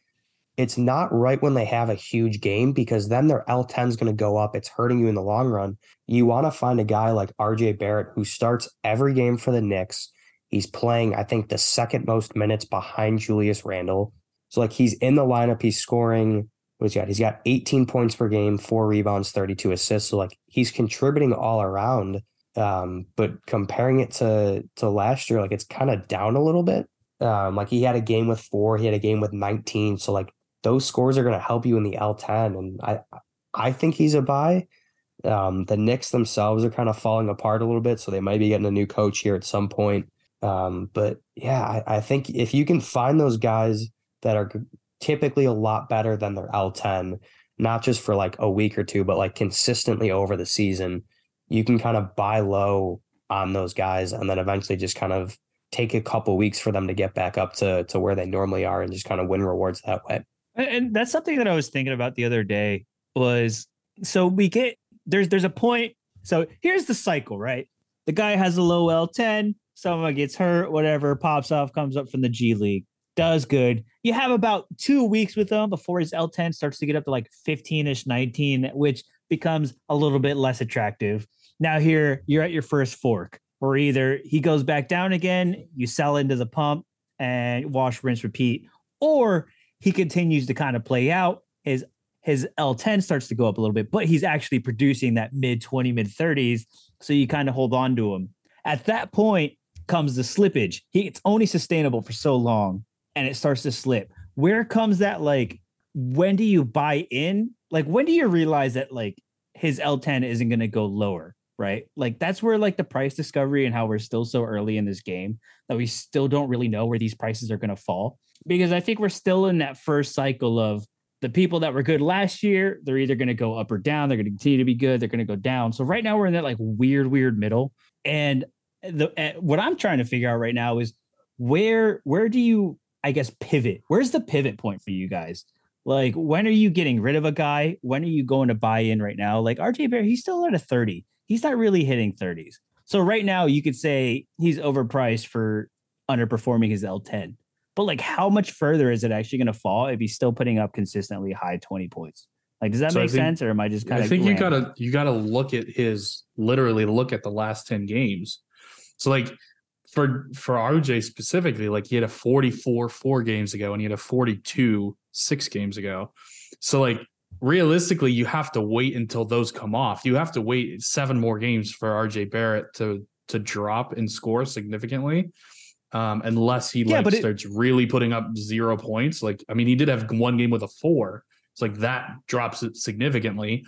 It's not right when they have a huge game because then their L10 is going to go up. It's hurting you in the long run. You want to find a guy like RJ Barrett who starts every game for the Knicks. He's playing, I think, the second most minutes behind Julius Randle. So like he's in the lineup, he's scoring. What's he got? He's got 18 points per game, four rebounds, 32 assists. So like he's contributing all around. Um, but comparing it to to last year, like it's kind of down a little bit. Um, like he had a game with four, he had a game with 19. So like those scores are going to help you in the L10, and I I think he's a buy. Um, the Knicks themselves are kind of falling apart a little bit, so they might be getting a new coach here at some point. Um, but yeah, I, I think if you can find those guys that are typically a lot better than their L10, not just for like a week or two, but like consistently over the season, you can kind of buy low on those guys and then eventually just kind of take a couple weeks for them to get back up to to where they normally are and just kind of win rewards that way. And- that's something that I was thinking about the other day was so we get there's there's a point. So here's the cycle, right? The guy has a low L10, someone gets hurt, whatever, pops off, comes up from the G League, does good. You have about two weeks with him before his L10 starts to get up to like 15ish, 19, which becomes a little bit less attractive. Now here you're at your first fork, or either he goes back down again, you sell into the pump and wash, rinse, repeat, or he continues to kind of play out. His his L10 starts to go up a little bit, but he's actually producing that mid 20, mid 30s. So you kind of hold on to him. At that point comes the slippage. He it's only sustainable for so long and it starts to slip. Where comes that like when do you buy in? Like when do you realize that like his L10 isn't going to go lower, right? Like that's where like the price discovery and how we're still so early in this game that we still don't really know where these prices are going to fall because I think we're still in that first cycle of the people that were good last year, they're either going to go up or down. They're going to continue to be good. They're going to go down. So right now we're in that like weird, weird middle. And the uh, what I'm trying to figure out right now is where where do you I guess pivot? Where's the pivot point for you guys? Like when are you getting rid of a guy? When are you going to buy in right now? Like RJ Barrett, he's still at a 30. He's not really hitting 30s. So right now you could say he's overpriced for underperforming his L10. But like how much further is it actually going to fall if he's still putting up consistently high 20 points? Like does that So make think- sense or am I just kind of? I think you gotta you gotta look at his literally look at the last 10 games. So like for for RJ specifically, like he had a 44 four games ago and he had a 42 six games ago. So like realistically, you have to wait until those come off. You have to wait seven more games for RJ Barrett to to drop and score significantly. Um, unless he Yeah, like it- starts really putting up zero points. Like, I mean, he did have one game with a four. It's like that drops it significantly.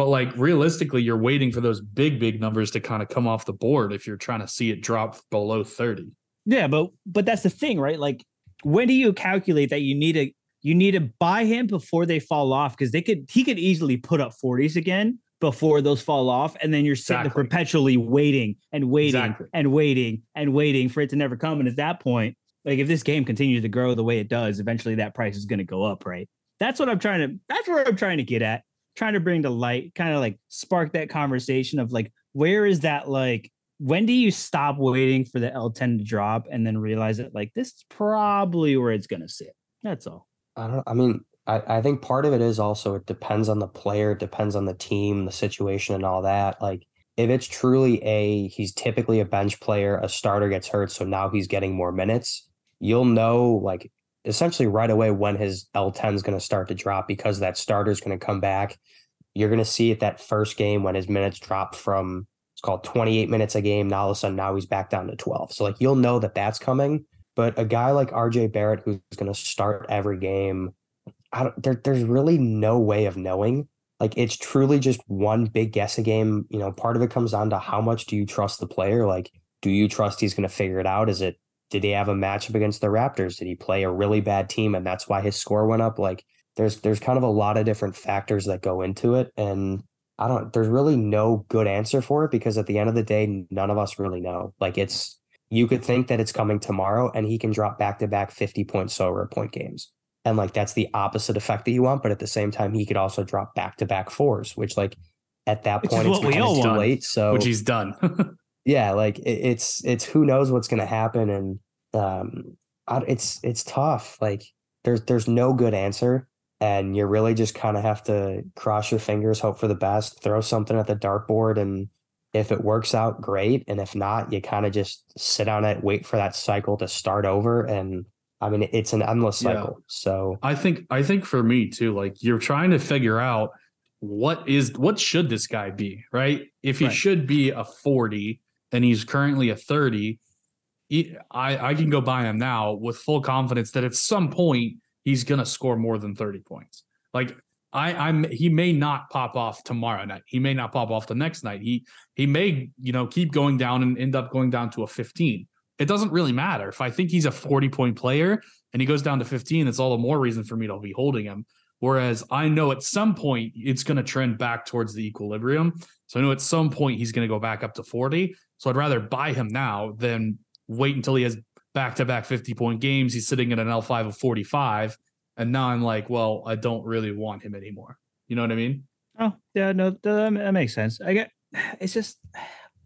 But like realistically, you're waiting for those big, big numbers to kind of come off the board if you're trying to see it drop below 30. Yeah, but but that's the thing, right? Like when do you calculate that you need to you need to buy him before they fall off? Because they could he could easily put up 40s again before those fall off. And then you're sitting there Exactly. perpetually waiting and waiting Exactly. and waiting and waiting for it to never come. And at that point, like if this game continues to grow the way it does, eventually that price is going to go up, right? That's what I'm trying to that's where I'm trying to get at. Trying to bring to light, kind of like spark that conversation of like, where is that like when do you stop waiting for the L10 to drop and then realize that like this is probably where it's gonna sit? That's all. I don't. I mean, I, I think part of it is also it depends on the player, it depends on the team, the situation, and all that. Like if it's truly a he's typically a bench player, a starter gets hurt, so now he's getting more minutes. You'll know like essentially right away when his L10 is going to start to drop because that starter is going to come back. You're going to see it that first game when his minutes drop from it's called 28 minutes a game. Now all of a sudden now he's back down to 12. So like you'll know that that's coming. But a guy like RJ Barrett who's going to start every game, I don't, there, there's really no way of knowing like it's truly just one big guessing game. You know, part of it comes down to how much do you trust the player? Like, do you trust he's going to figure it out? Is it did he have a matchup against the Raptors? Did he play a really bad team and that's why his score went up? Like, there's there's kind of a lot of different factors that go into it, and I don't. There's really no good answer for it because at the end of the day, none of us really know. Like, it's you could think that it's coming tomorrow and he can drop back to back 50 point sober point games. And like that's the opposite effect that you want. But at the same time, he could also drop back to back fours, which like at that point it's what we kind of too want. late. So which he's done. yeah, like it, it's it's who knows what's gonna happen. And um I, it's it's tough. Like there's there's no good answer. And you really just kind of have to cross your fingers, hope for the best, throw something at the dartboard and if it works out, great. And if not, you kind of just sit on it, wait for that cycle to start over. And I mean, it's an endless Yeah. cycle. So I think I think for me too, like you're trying to figure out what is what should this guy be, right? If he Right. should be a 40 and he's currently a 30, he- I I can go buy him now with full confidence that at some point he's gonna score more than 30 points. Like I I'm he may not pop off tomorrow night. He may not pop off the next night. He he may, you know, keep going down and end up going down to a 15. It doesn't really matter. If I think he's a 40 point player and he goes down to 15, it's all the more reason for me to be holding him. Whereas I know at some point it's going to trend back towards the equilibrium. So I know at some point he's going to go back up to 40. So I'd rather buy him now than wait until he has back to back 50 point games. He's sitting at an L5 of 45. And now I'm like, well, I don't really want him anymore. You know what I mean? Oh, yeah, no, that, that makes sense. I get it's just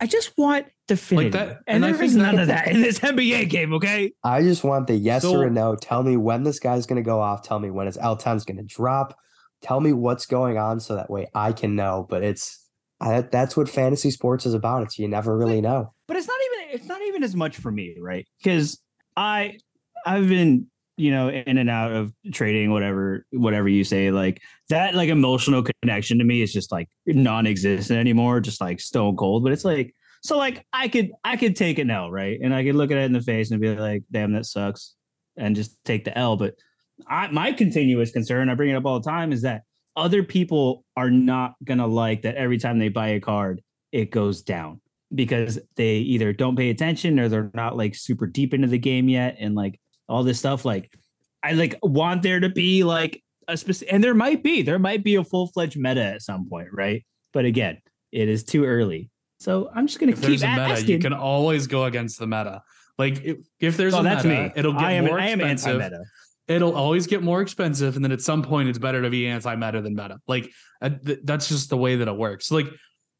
I just want definitive. that- and, and I there think is that- none of that in this NBA game, okay? I just want the yes So- or no. Tell me when this guy's going to go off. Tell me when his L10 is going to drop. Tell me what's going on so that way I can know. But it's I, that's what fantasy sports is about. It's you never really know. But it's not even it's not even as much for me, right? Because I I've been you know in and out of trading whatever whatever you say like that like emotional connection to me is just like non-existent anymore just like stone cold but it's like so like i could i could take an l right? And i could look at it in the face and be like damn that sucks and just take the l but I, my continuous concern i bring it up all the time is that other people are not gonna like that every time they buy a card it goes down because they either don't pay attention or they're not like super deep into the game yet and like all this stuff like i like want there to be like a specific and there might be there might be a full-fledged meta at some point right? But again it is too early. So i'm just gonna If keep there's a meta, asking. you can always go against the meta. Like if, if there's oh a that's meta, me. it'll get i am more i am expensive. anti-meta it'll always get more expensive and then at some point it's better to be anti-meta than meta. Like uh, that's just the way that it works. Like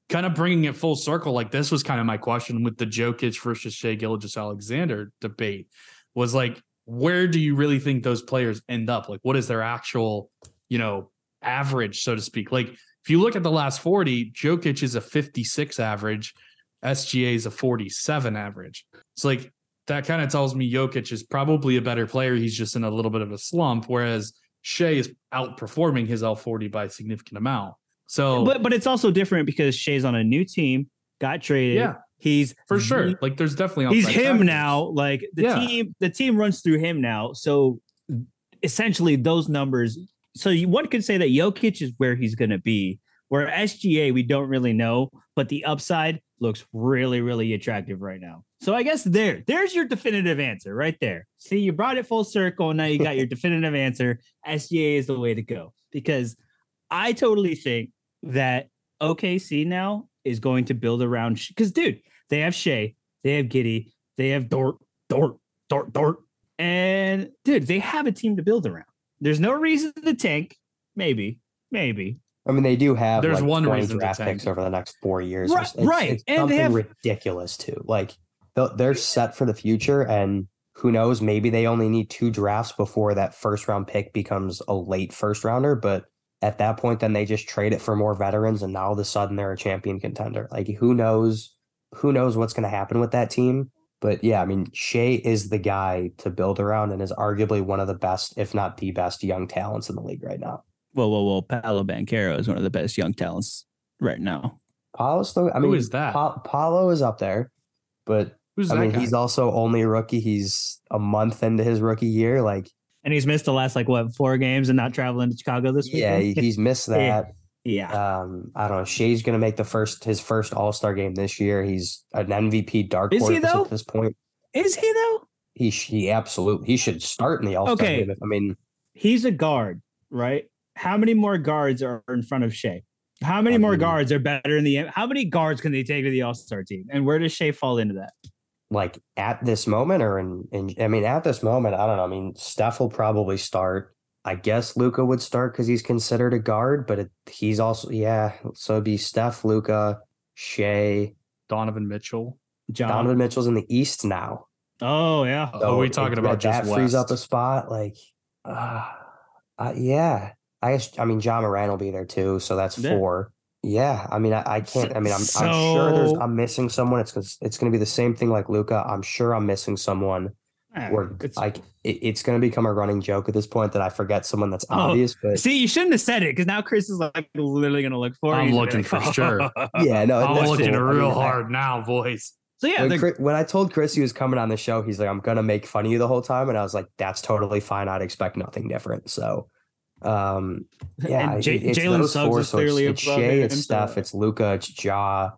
kind of bringing it full circle like this was kind of my question with the Jokic versus Shai Gilgeous Alexander debate was like where do you really think those players end up like what is their actual you know average so to speak like if you look at the last 40 Jokic is a 56 average SGA is a 47 average it's like that kind of tells me Jokic is probably a better player. He's just in a little bit of a slump, whereas Shai is outperforming his L40 by a significant amount. So but but it's also different because Shai's on a new team got traded Yeah. He's for sure, like there's definitely he's him factors. now. Like the Yeah. team, the team runs through him now. So essentially, those numbers. So you, one could say that Jokic is where he's going to be. Where SGA, we don't really know, but the upside looks really, really attractive right now. So I guess there, there's your definitive answer right there. See, you brought it full circle. And now you got your definitive answer. SGA is the way to go because I totally think that OKC now is going to build around because, dude, they have Shai, they have Giddey, they have Dort, Dort, Dort, Dort, and dude, they have a team to build around. There's no reason to tank. Maybe, maybe. I mean, they do have There's like one 20 reason to draft tank. picks over the next four years. Right, It's- it's- right. It's And they something have- ridiculous too. Like they're- they're set for the future, and who knows? Maybe they only need two drafts before that first round pick becomes a late first rounder. But at that point, then they just trade it for more veterans, and now all of a sudden they're a champion contender. Like who knows? Who knows what's going to happen with that team? But yeah, I mean, Shai is the guy to build around, and is arguably one of the best, if not the best, young talents in the league right now. Whoa, whoa, whoa! Paolo Banchero is one of the best young talents right now. Paolo still. I mean, is that? Pa- Paolo is up there, but Who's I that mean, guy? he's also only a rookie. He's a month into his rookie year. Like, And he's missed the last like what four games and not traveling to Chicago this week. yeah, he- he's missed that. Yeah. Um, I don't know. Shai's going to make the first his first All Star game this year. He's an MVP dark Is he, though? at this point. Is he though? He he absolutely he should start in the All Star Okay. game. I mean, He's a guard, right? How many more guards are in front of Shai? How many I more guards are better in the how many guards can they take to the All-Star team? And where does Shai fall into that? Like at this moment or in, in I mean at this moment, I don't know. I mean, Steph will probably start. I guess Luka would start because he's considered a guard, but it, he's also yeah. So it'd be Steph, Luka, Shai, Donovan Mitchell. John. Donovan Mitchell's in the East now. Oh yeah. Are we So talking if about that just frees up a spot? Like, uh, uh, yeah. I guess I mean Ja Morant will be there too, so that's Yeah. four. Yeah, I mean I, I can't. I mean I'm, I'm sure there's I'm missing someone. It's 'cause it's going to be the same thing like Luka. I'm sure I'm missing someone. Ah, Where it's- like it, it's going to become a running joke at this point that I forget someone that's Oh, obvious. But See, you shouldn't have said it because now Chris is like literally gonna look for. it. I'm looking like, for sure. yeah, no, I'm that's looking cool. I real mean, I- hard now, boys. So yeah, when, the- Chris, when I told Chris he was coming on the show, he's like, "I'm gonna make fun of you the whole time," and I was like, "That's totally fine. I'd expect nothing different." So, um, yeah, and it- it's Jalen those Suggs four, is so it's, clearly it's above Shai, him, it's so- Steph, it's Luka, it's Ja.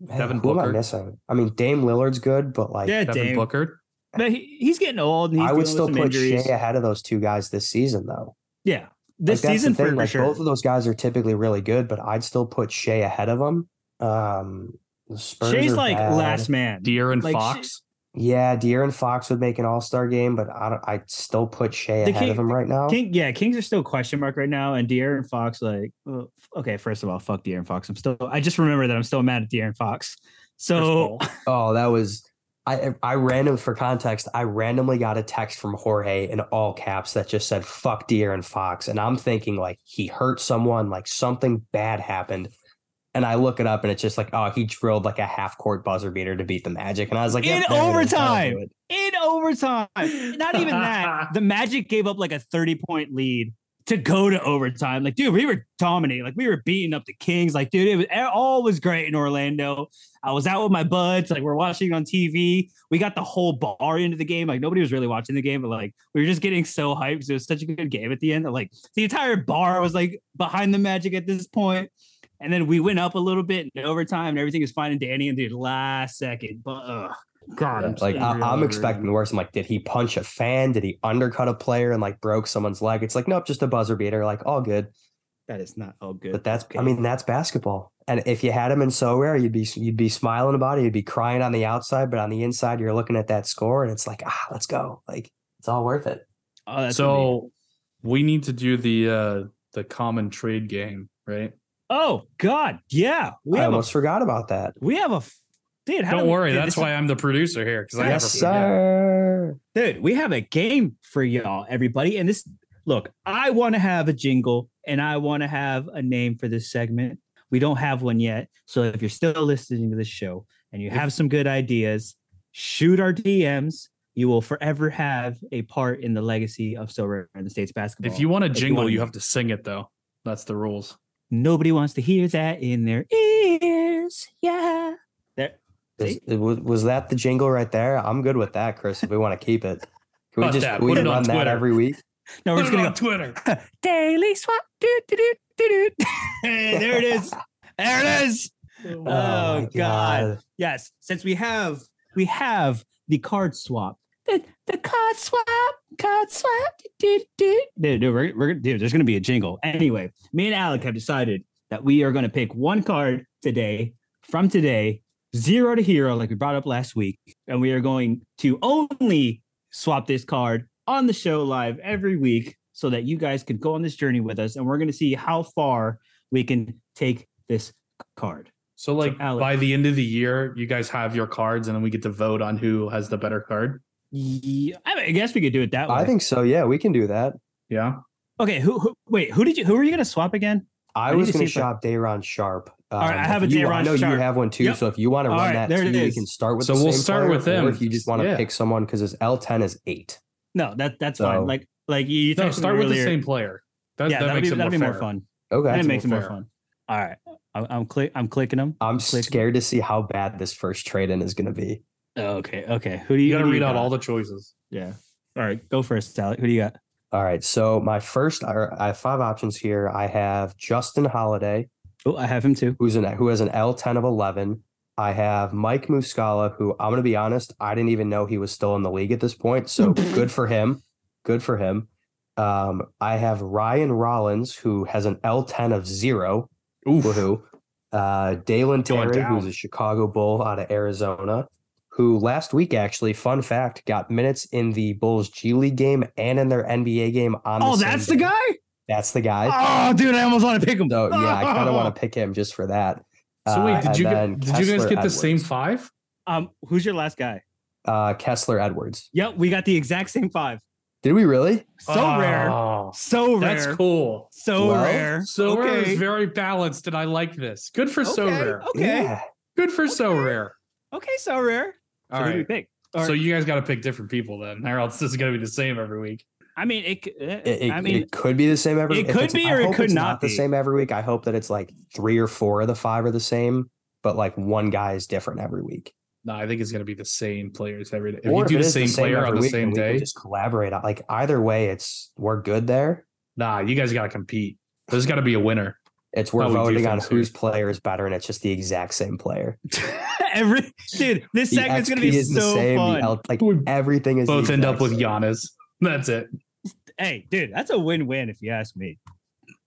Man, Devin who am I missing? I mean, Dame Lillard's good, but like, yeah, Devin Dame. Booker. But he, he's getting old. And he's I would still put injuries. Shai ahead of those two guys this season, though. Yeah, this like, season the thing. for like, sure. both of those guys are typically really good, but I'd still put Shai ahead of them. Um, the Spurs Shai's like bad. last man. De'Aaron Like, Fox. Yeah, De'Aaron Fox would make an All Star game, but I. I'd still put Shai The ahead King- of him right now. King, yeah, Kings are still question mark right now, and De'Aaron Fox, like, well, okay, first of all, fuck De'Aaron Fox. I'm still, I just remember that I'm still mad at De'Aaron Fox. So, Oh, that was I. I random for context. I randomly got a text from Jorge in all caps that just said "fuck De'Aaron Fox," and I'm thinking like he hurt someone, like something bad happened. And I look it up, and it's just like, oh, he drilled like a half court buzzer beater to beat the Magic, and I was like, In yep, there it is. That'll do overtime. in overtime, not even that, the Magic gave up like a 30 point lead to go to overtime. Like, dude, we were dominating. Like, we were beating up the Kings. Like, dude, it was all was great in Orlando. I was out with my buds. Like, we're watching on TV. We got the whole bar into the game. Like, nobody was really watching the game, but like, we were just getting so hyped. 'cause It was such a good game at the end. Like, the entire bar was like behind the Magic at this point. And then we went up a little bit in overtime, and everything was fine and Danny. And the last second, but uh, God, I'm Like I, I'm expecting it. the worst. I'm like, did he punch a fan? Did he undercut a player and like broke someone's leg? It's like, nope, just a buzzer beater. Like all good. That is not all good. But that's, I mean, that's basketball. And if you had him in Sorare, you'd be you'd be smiling about it. You'd be crying on the outside, but on the inside, you're looking at that score, and it's like, ah, let's go. Like it's all worth it. oh, that's what I so we need to do the uh the common trade game, right? Oh God, yeah, we I have a almost forgot about that. we have a dude. How Don't do we- worry, dude, that's why I'm the producer here because I yes, never forget. sir. dude. We have a game for y'all, everybody. And this, look, I want to have a jingle and I want to have a name for this segment. We don't have one yet, so if you're still listening to this show and you have some good ideas, shoot our DMs. You will forever have a part in the legacy of Sorare in the States basketball. If you want a If you jingle, want- you have to sing it though. That's the rules. Nobody wants to hear that in their ears. Yeah. There. Is- was, was that the jingle right there? I'm good with that, Chris. If we want to keep it, can we Cut just that. we Put run on that Twitter. every week? No, we're Put just gonna on go Twitter. daily swap. Do, do, do, do, do. Hey, there it is. There it is. Oh, my oh, God. Yes. Since we have we have the card swap. The, the card swap. Card swap. Do, do, do. Dude, dude, we're, we're, dude, there's gonna be a jingle. Anyway, me and Alec have decided that we are gonna pick one card today from today, zero to hero, like we brought up last week, and we are going to only swap this card on the show live every week so that you guys can go on this journey with us and we're going to see how far we can take this card. So like Alec- by the end of the year, you guys have your cards, and then we get to vote on who has the better card. Yeah, I, mean, I guess we could do it that way. I think so. Yeah, we can do that. Yeah. Okay, who, who wait, who did you who are you going to swap again? I, I was going to see I- shop Day'Ron Sharpe. Um, right, I have if a you- I know Sharpe. you have one too. Yep. So if you want to run right, that there too, it we can start with. So the we'll same start player, with him. Or if you just want to Yeah. pick someone because his L ten is eight. No, that that's So- fine. Like like you, you No, start with the same player. That, yeah, that that'll makes be, that'll more, be more fun. Okay, That That's makes it more more fun. All right, I'm I'm, click, I'm clicking them. I'm Click. scared to see how bad this first trade in is going to be. Okay, okay. Who do you? You got to do read out got? all the choices. Yeah. All right, go first, Alec. Who do you got? All right. So my first, I have five options here. I have Justin Holiday, Oh, I have him too. who's an who has an L10 of 11. I have Mike Muscala, who I'm going to be honest, I didn't even know he was still in the league at this point. So good for him. Good for him. Um, I have Ryan Rollins, who has an L10 of zero. Oof. Woohoo. Uh, Dalen Terry, who's a Chicago Bull out of Arizona, who last week actually, fun fact, got minutes in the Bulls G League game and in their NBA game on. Oh, the same that's the guy. That's the guy. Oh, dude, I almost want to pick him. So yeah, I kind of want to pick him just for that. So Uh, wait, did and you get, did you guys Kessler get the same five? Um, who's your last guy? Uh, Kessler Edwards. Yep, we got the exact same five. Did we really? So rare. Oh, So rare. That's cool. So Well, rare. Sorare is very balanced, and I like this. Good for Sorare. Okay. Yeah. Good for Sorare. Okay, Sorare. So All who do we right. pick? So Or- you guys got to pick different people then, or else this is going to be the same every week. I mean, it. eh, It, it, I mean, it could be the same every. Week, it could be or it could it's not the be. same every week. I hope that it's like three or four of the five are the same, but like one guy is different every week. No, I think it's going to be the same players every day. If or you do it the is same player every on the week, same we day, just collaborate. on Like either way, it's we're good there. nah, you guys got to compete. There's got to be a winner. It's we're How we voting on things here. whose player is better, and it's just the exact same player. every dude, this The segment's gonna be is the so same. fun. The L, like everything is the Both end up with same. Giannis. That's it. hey, dude, that's a win-win if you ask me.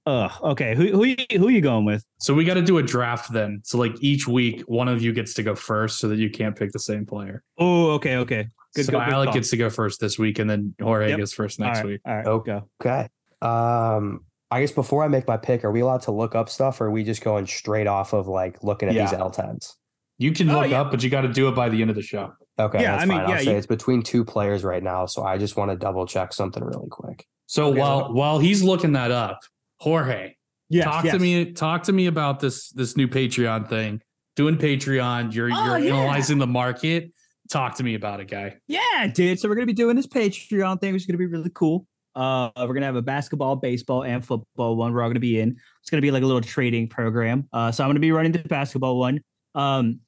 Ugh. Okay. Who who you, who you going with? So we got to do a draft then. So like each week, one of you gets to go first, so that you can't pick the same player. Oh, okay, okay. Good. so go- good Alec call. gets to go first this week, and then Jorge Yep. gets first next right, week. All right. Oh. Go. Okay. Um, I guess before I make my pick, are we allowed to look up stuff, or are we just going straight off of like looking at these L10s? You can Oh, look yeah. up, but you got to do it by the end of the show. Okay, Yeah, that's I mean, fine. I'll yeah, say you- it's between two players right now, so I just want to double check something really quick. So Okay, while look while he's looking that up, Jorge, Yes, talk yes. to me. Talk to me about this this new Patreon thing. Doing Patreon, you're Oh, you're yeah. analyzing the market. Talk to me about it, guy. Yeah, dude. So we're gonna be doing this Patreon thing, which is gonna be really cool. Uh, we're gonna have a basketball, baseball, and football one. We're all gonna be in. It's gonna be like a little trading program. Uh, so I'm gonna be running the basketball one. Um,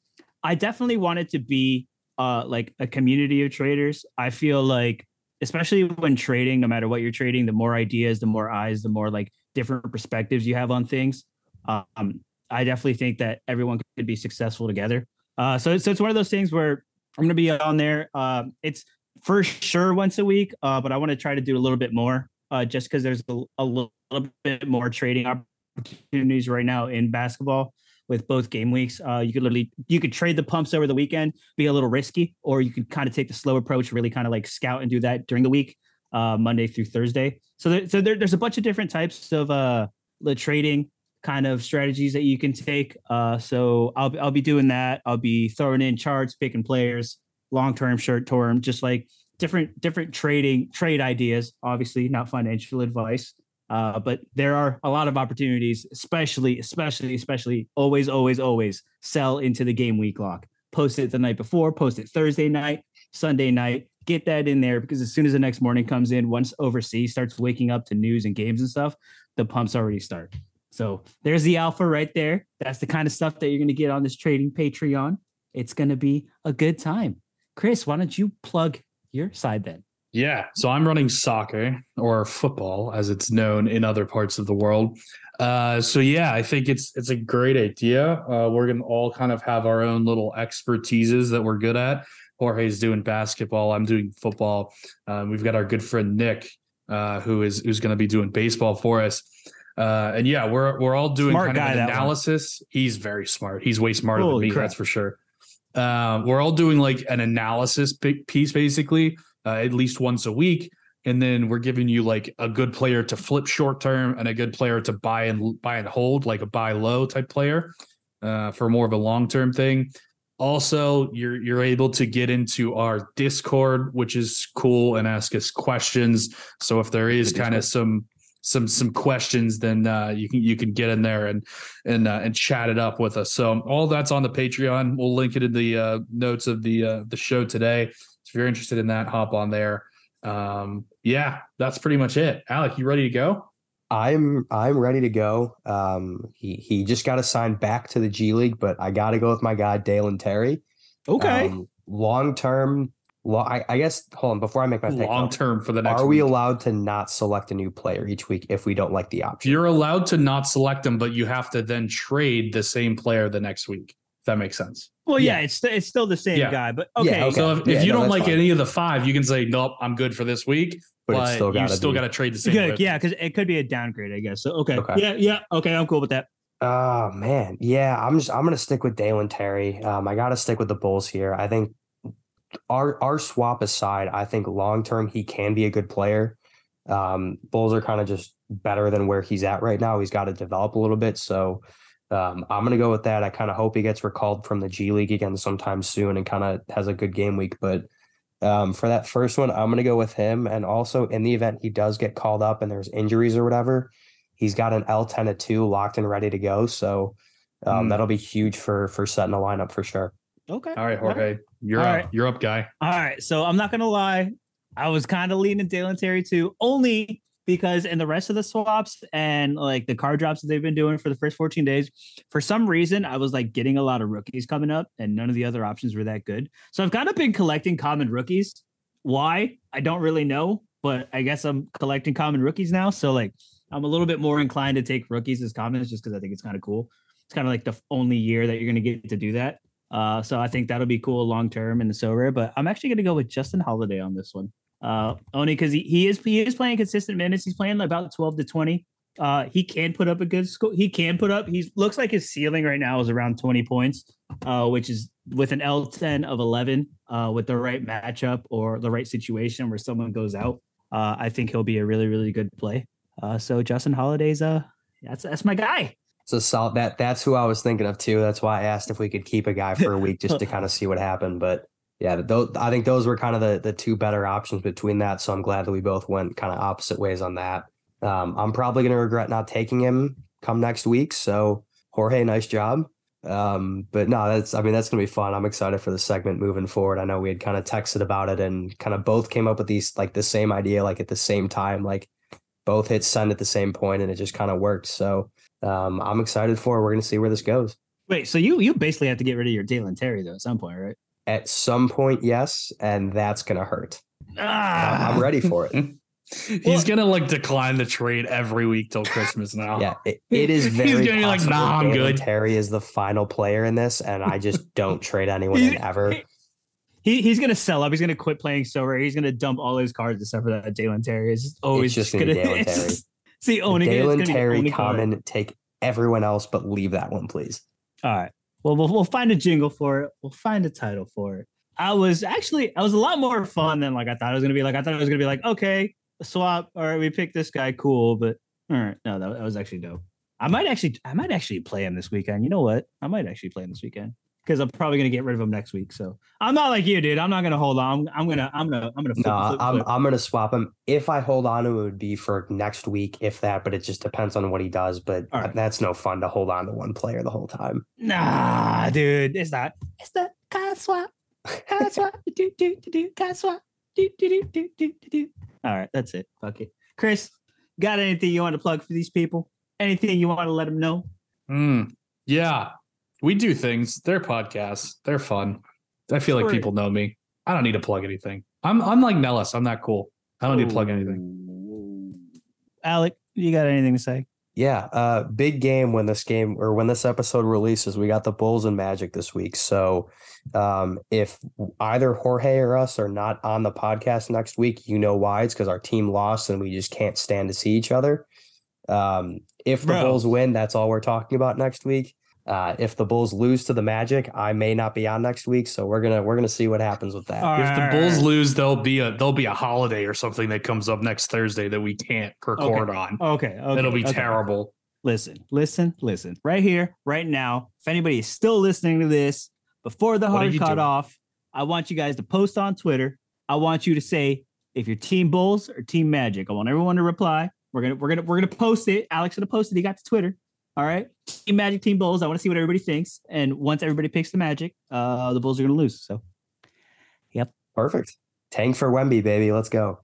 I definitely want it to be uh like a community of traders. I feel like, especially when trading, no matter what you're trading, the more ideas, the more eyes, the more like different perspectives you have on things. Um, I definitely think that everyone could be successful together. Uh, so so it's one of those things where I'm gonna be on there. Um, it's for sure once a week, uh, but I want to try to do a little bit more, uh, just because there's a, a little, bit more trading opportunities right now in basketball with both game weeks. Uh, you could literally you could trade the pumps over the weekend, be a little risky, or you could kind of take the slow approach, really kind of like scout and do that during the week, uh, Monday through Thursday. So there, so there, there's a bunch of different types of uh, the trading kind of strategies that you can take. Uh, so I'll I'll be doing that. I'll be throwing in charts, picking players, long term, short term, just like different different trading trade ideas. Obviously, not financial advice. Uh, but there are a lot of opportunities, especially, especially, especially, always, always, always sell into the game week lock. Post it the night before, post it Thursday night, Sunday night. Get that in there because as soon as the next morning comes in, once overseas starts waking up to news and games and stuff, the pumps already start. So there's the alpha right there. That's the kind of stuff that you're going to get on this trading Patreon. It's going to be a good time. Chris, why don't you plug your side then? Yeah. So I'm running soccer or football as it's known in other parts of the world. Uh, so yeah, I think it's it's a great idea. Uh, we're gonna all kind of have our own little expertises that we're good at. Jorge's doing basketball. I'm doing football. Um, we've got our good friend Nick, uh, who is who's going to be doing baseball for us. Uh, and yeah, we're we're all doing Smart kind guy, of that an one. analysis. He's very smart. He's way smarter Holy than me, crap. that's for sure. Um, we're all doing like an analysis piece, basically, uh, at least once a week, and then we're giving you like a good player to flip short term and a good player to buy and buy and hold, like a buy low type player, uh, for more of a long term thing. Also, you're you're able to get into our Discord, which is cool, and ask us questions. So if there is kind of some some some questions, then uh, you can you can get in there and and uh, and chat it up with us. So all that's on the Patreon. We'll link it in the uh, notes of the uh, the show today. So if you're interested in that, hop on there. Um, yeah, that's pretty much it. Alec, you ready to go? I'm I'm ready to go. Um, he he just got assigned back to the G League, but I got to go with my guy Dalen Terry. Okay. Um, long term, Well, I, I guess hold on before I make my pick. long term for the next. Are we week. allowed to not select a new player each week if we don't like the option? You're allowed to not select them, but you have to then trade the same player the next week. If that makes sense. Well, yeah, Yeah. it's it's still the same Yeah. guy, but Yeah, okay. okay. So if, Yeah, if you no, don't like fine. any of the five, you can say nope, I'm good for this week. But But, still you still got to trade the same. Good, yeah, because it could be a downgrade, I guess. So okay. Okay. yeah, yeah, okay, I'm cool with that. Oh man, yeah, I'm just I'm gonna stick with Dalen Terry. Um, I gotta stick with the Bulls here. I think our our swap aside, I think long term he can be a good player. Um, Bulls are kind of just better than where he's at right now. He's got to develop a little bit, so um, I'm gonna go with that. I kind of hope he gets recalled from the G League again sometime soon and kind of has a good game week. But um, for that first one, I'm gonna go with him. And also in the event he does get called up and there's injuries or whatever, he's got an L10 to two locked and ready to go. So um, Mm. that'll be huge for for setting a lineup for sure. Okay. All right, Jorge, you're All up. right. You're up, guy. All right. So I'm not gonna lie. I was kind of leaning Dalen Terry too, only because in the rest of the swaps and like the card drops that they've been doing for the first 14 days, for some reason I was like getting a lot of rookies coming up, and none of the other options were that good. So I've kind of been collecting common rookies. Why? I don't really know, but I guess I'm collecting common rookies now. So like I'm a little bit more inclined to take rookies as commons just because I think it's kind of cool. It's kind of like the only year that you're gonna get to do that. Uh, so I think that'll be cool long term in the Sorare. But I'm actually going to go with Justin Holiday on this one. Uh, only because he, he is he is playing consistent minutes. He's playing about 12 to 20. Uh, he can put up a good score. He can put up. He looks like his ceiling right now is around 20 points, uh, which is with an L10 of 11, uh, with the right matchup or the right situation where someone goes out. Uh, I think he'll be a really really good play. Uh, so Justin Holiday's uh that's that's my guy. A solid that that's who I was thinking of too. That's why I asked if we could keep a guy for a week just to kind of see what happened. But yeah, those I think those were kind of the the two better options between that. So I'm glad that we both went kind of opposite ways on that. Um, I'm probably gonna regret not taking him come next week. So Jorge, nice job. Um, but no, that's I mean that's gonna be fun. I'm excited for the segment moving forward. I know we had kind of texted about it and kind of both came up with these like the same idea, like at the same time, like both hit send at the same point, and it just kind of worked. So um, I'm excited for. it. We're gonna see where this goes. Wait, so you you basically have to get rid of your Dalen Terry though at some point, right? At some point, yes, and that's gonna hurt. Ah, I'm I'm ready for it. He's Well- gonna like decline the trade every week till Christmas now. Yeah, it, it is He's very. gonna be like, possible "Nah, I'm good." Terry is the final player in this, and I just don't trade anyone He- ever. He, he's gonna sell up. He's gonna quit playing Sorare. He's gonna dump all his cards except for that Dalen Terry. It's just always just gonna be Dalen it's Terry. just- See, only Dalen it's gonna be the Terry only card. common. Take everyone else, but leave that one, please. All right. Well, we'll we'll find a jingle for it. We'll find a title for it. I was actually I was a lot more fun than like I thought it was gonna be. Like I thought it was gonna be like okay, swap. All right, we picked this guy. Cool, but all right, no, that, that was actually dope. I might actually I might actually play him this weekend. You know what? I might actually play him this weekend because I'm probably gonna get rid of him next week. So I'm not like you, dude. I'm not gonna hold on. I'm, I'm gonna I'm gonna I'm gonna flip, No, flip, I'm flip. I'm gonna swap him. If I hold on to it would be for next week, if that. But it just depends on what he does. But All right. that's no fun to hold on to one player the whole time. Nah, dude, it's not. It's the card swap. Card swap. do, do, do, do, card swap. Do, do, do, do, do, do, do. All right, that's it. Fuck it. Chris, got anything you want to plug for these people? Anything you want to let them know? Mm, yeah, we do things. They're podcasts. They're fun. I feel like Sorry. people know me. I don't need to plug anything. I'm I'm like Nellis. I'm that cool. I don't need to plug anything. Alec, you got anything to say? Yeah, uh, big game when this game or when this episode releases. We got the Bulls and Magic this week. So, um, if either Jorge or us are not on the podcast next week, you know why? It's because our team lost and we just can't stand to see each other. Um, if the Bro. Bulls win, that's all we're talking about next week. Uh, if the Bulls lose to the Magic, I may not be on next week. So we're gonna we're gonna see what happens with that. All If the right. Bulls lose, there'll be a there'll be a holiday or something that comes up next Thursday that we can't record on. Okay, okay. It'll be okay. terrible. Listen, listen, listen. Right here, right now. If anybody is still listening to this before the What hard cut doing? off, I want you guys to post on Twitter. I want you to say if you're Team Bulls or Team Magic. I want everyone to reply. We're gonna we're gonna we're gonna post it. Alex gonna post it. He got to Twitter. All right, Team Magic, Team Bulls. I want to see what everybody thinks. And once everybody picks the Magic, uh, the Bulls are gonna lose. So yep, Perfect. Tank for Wemby, baby. Let's go.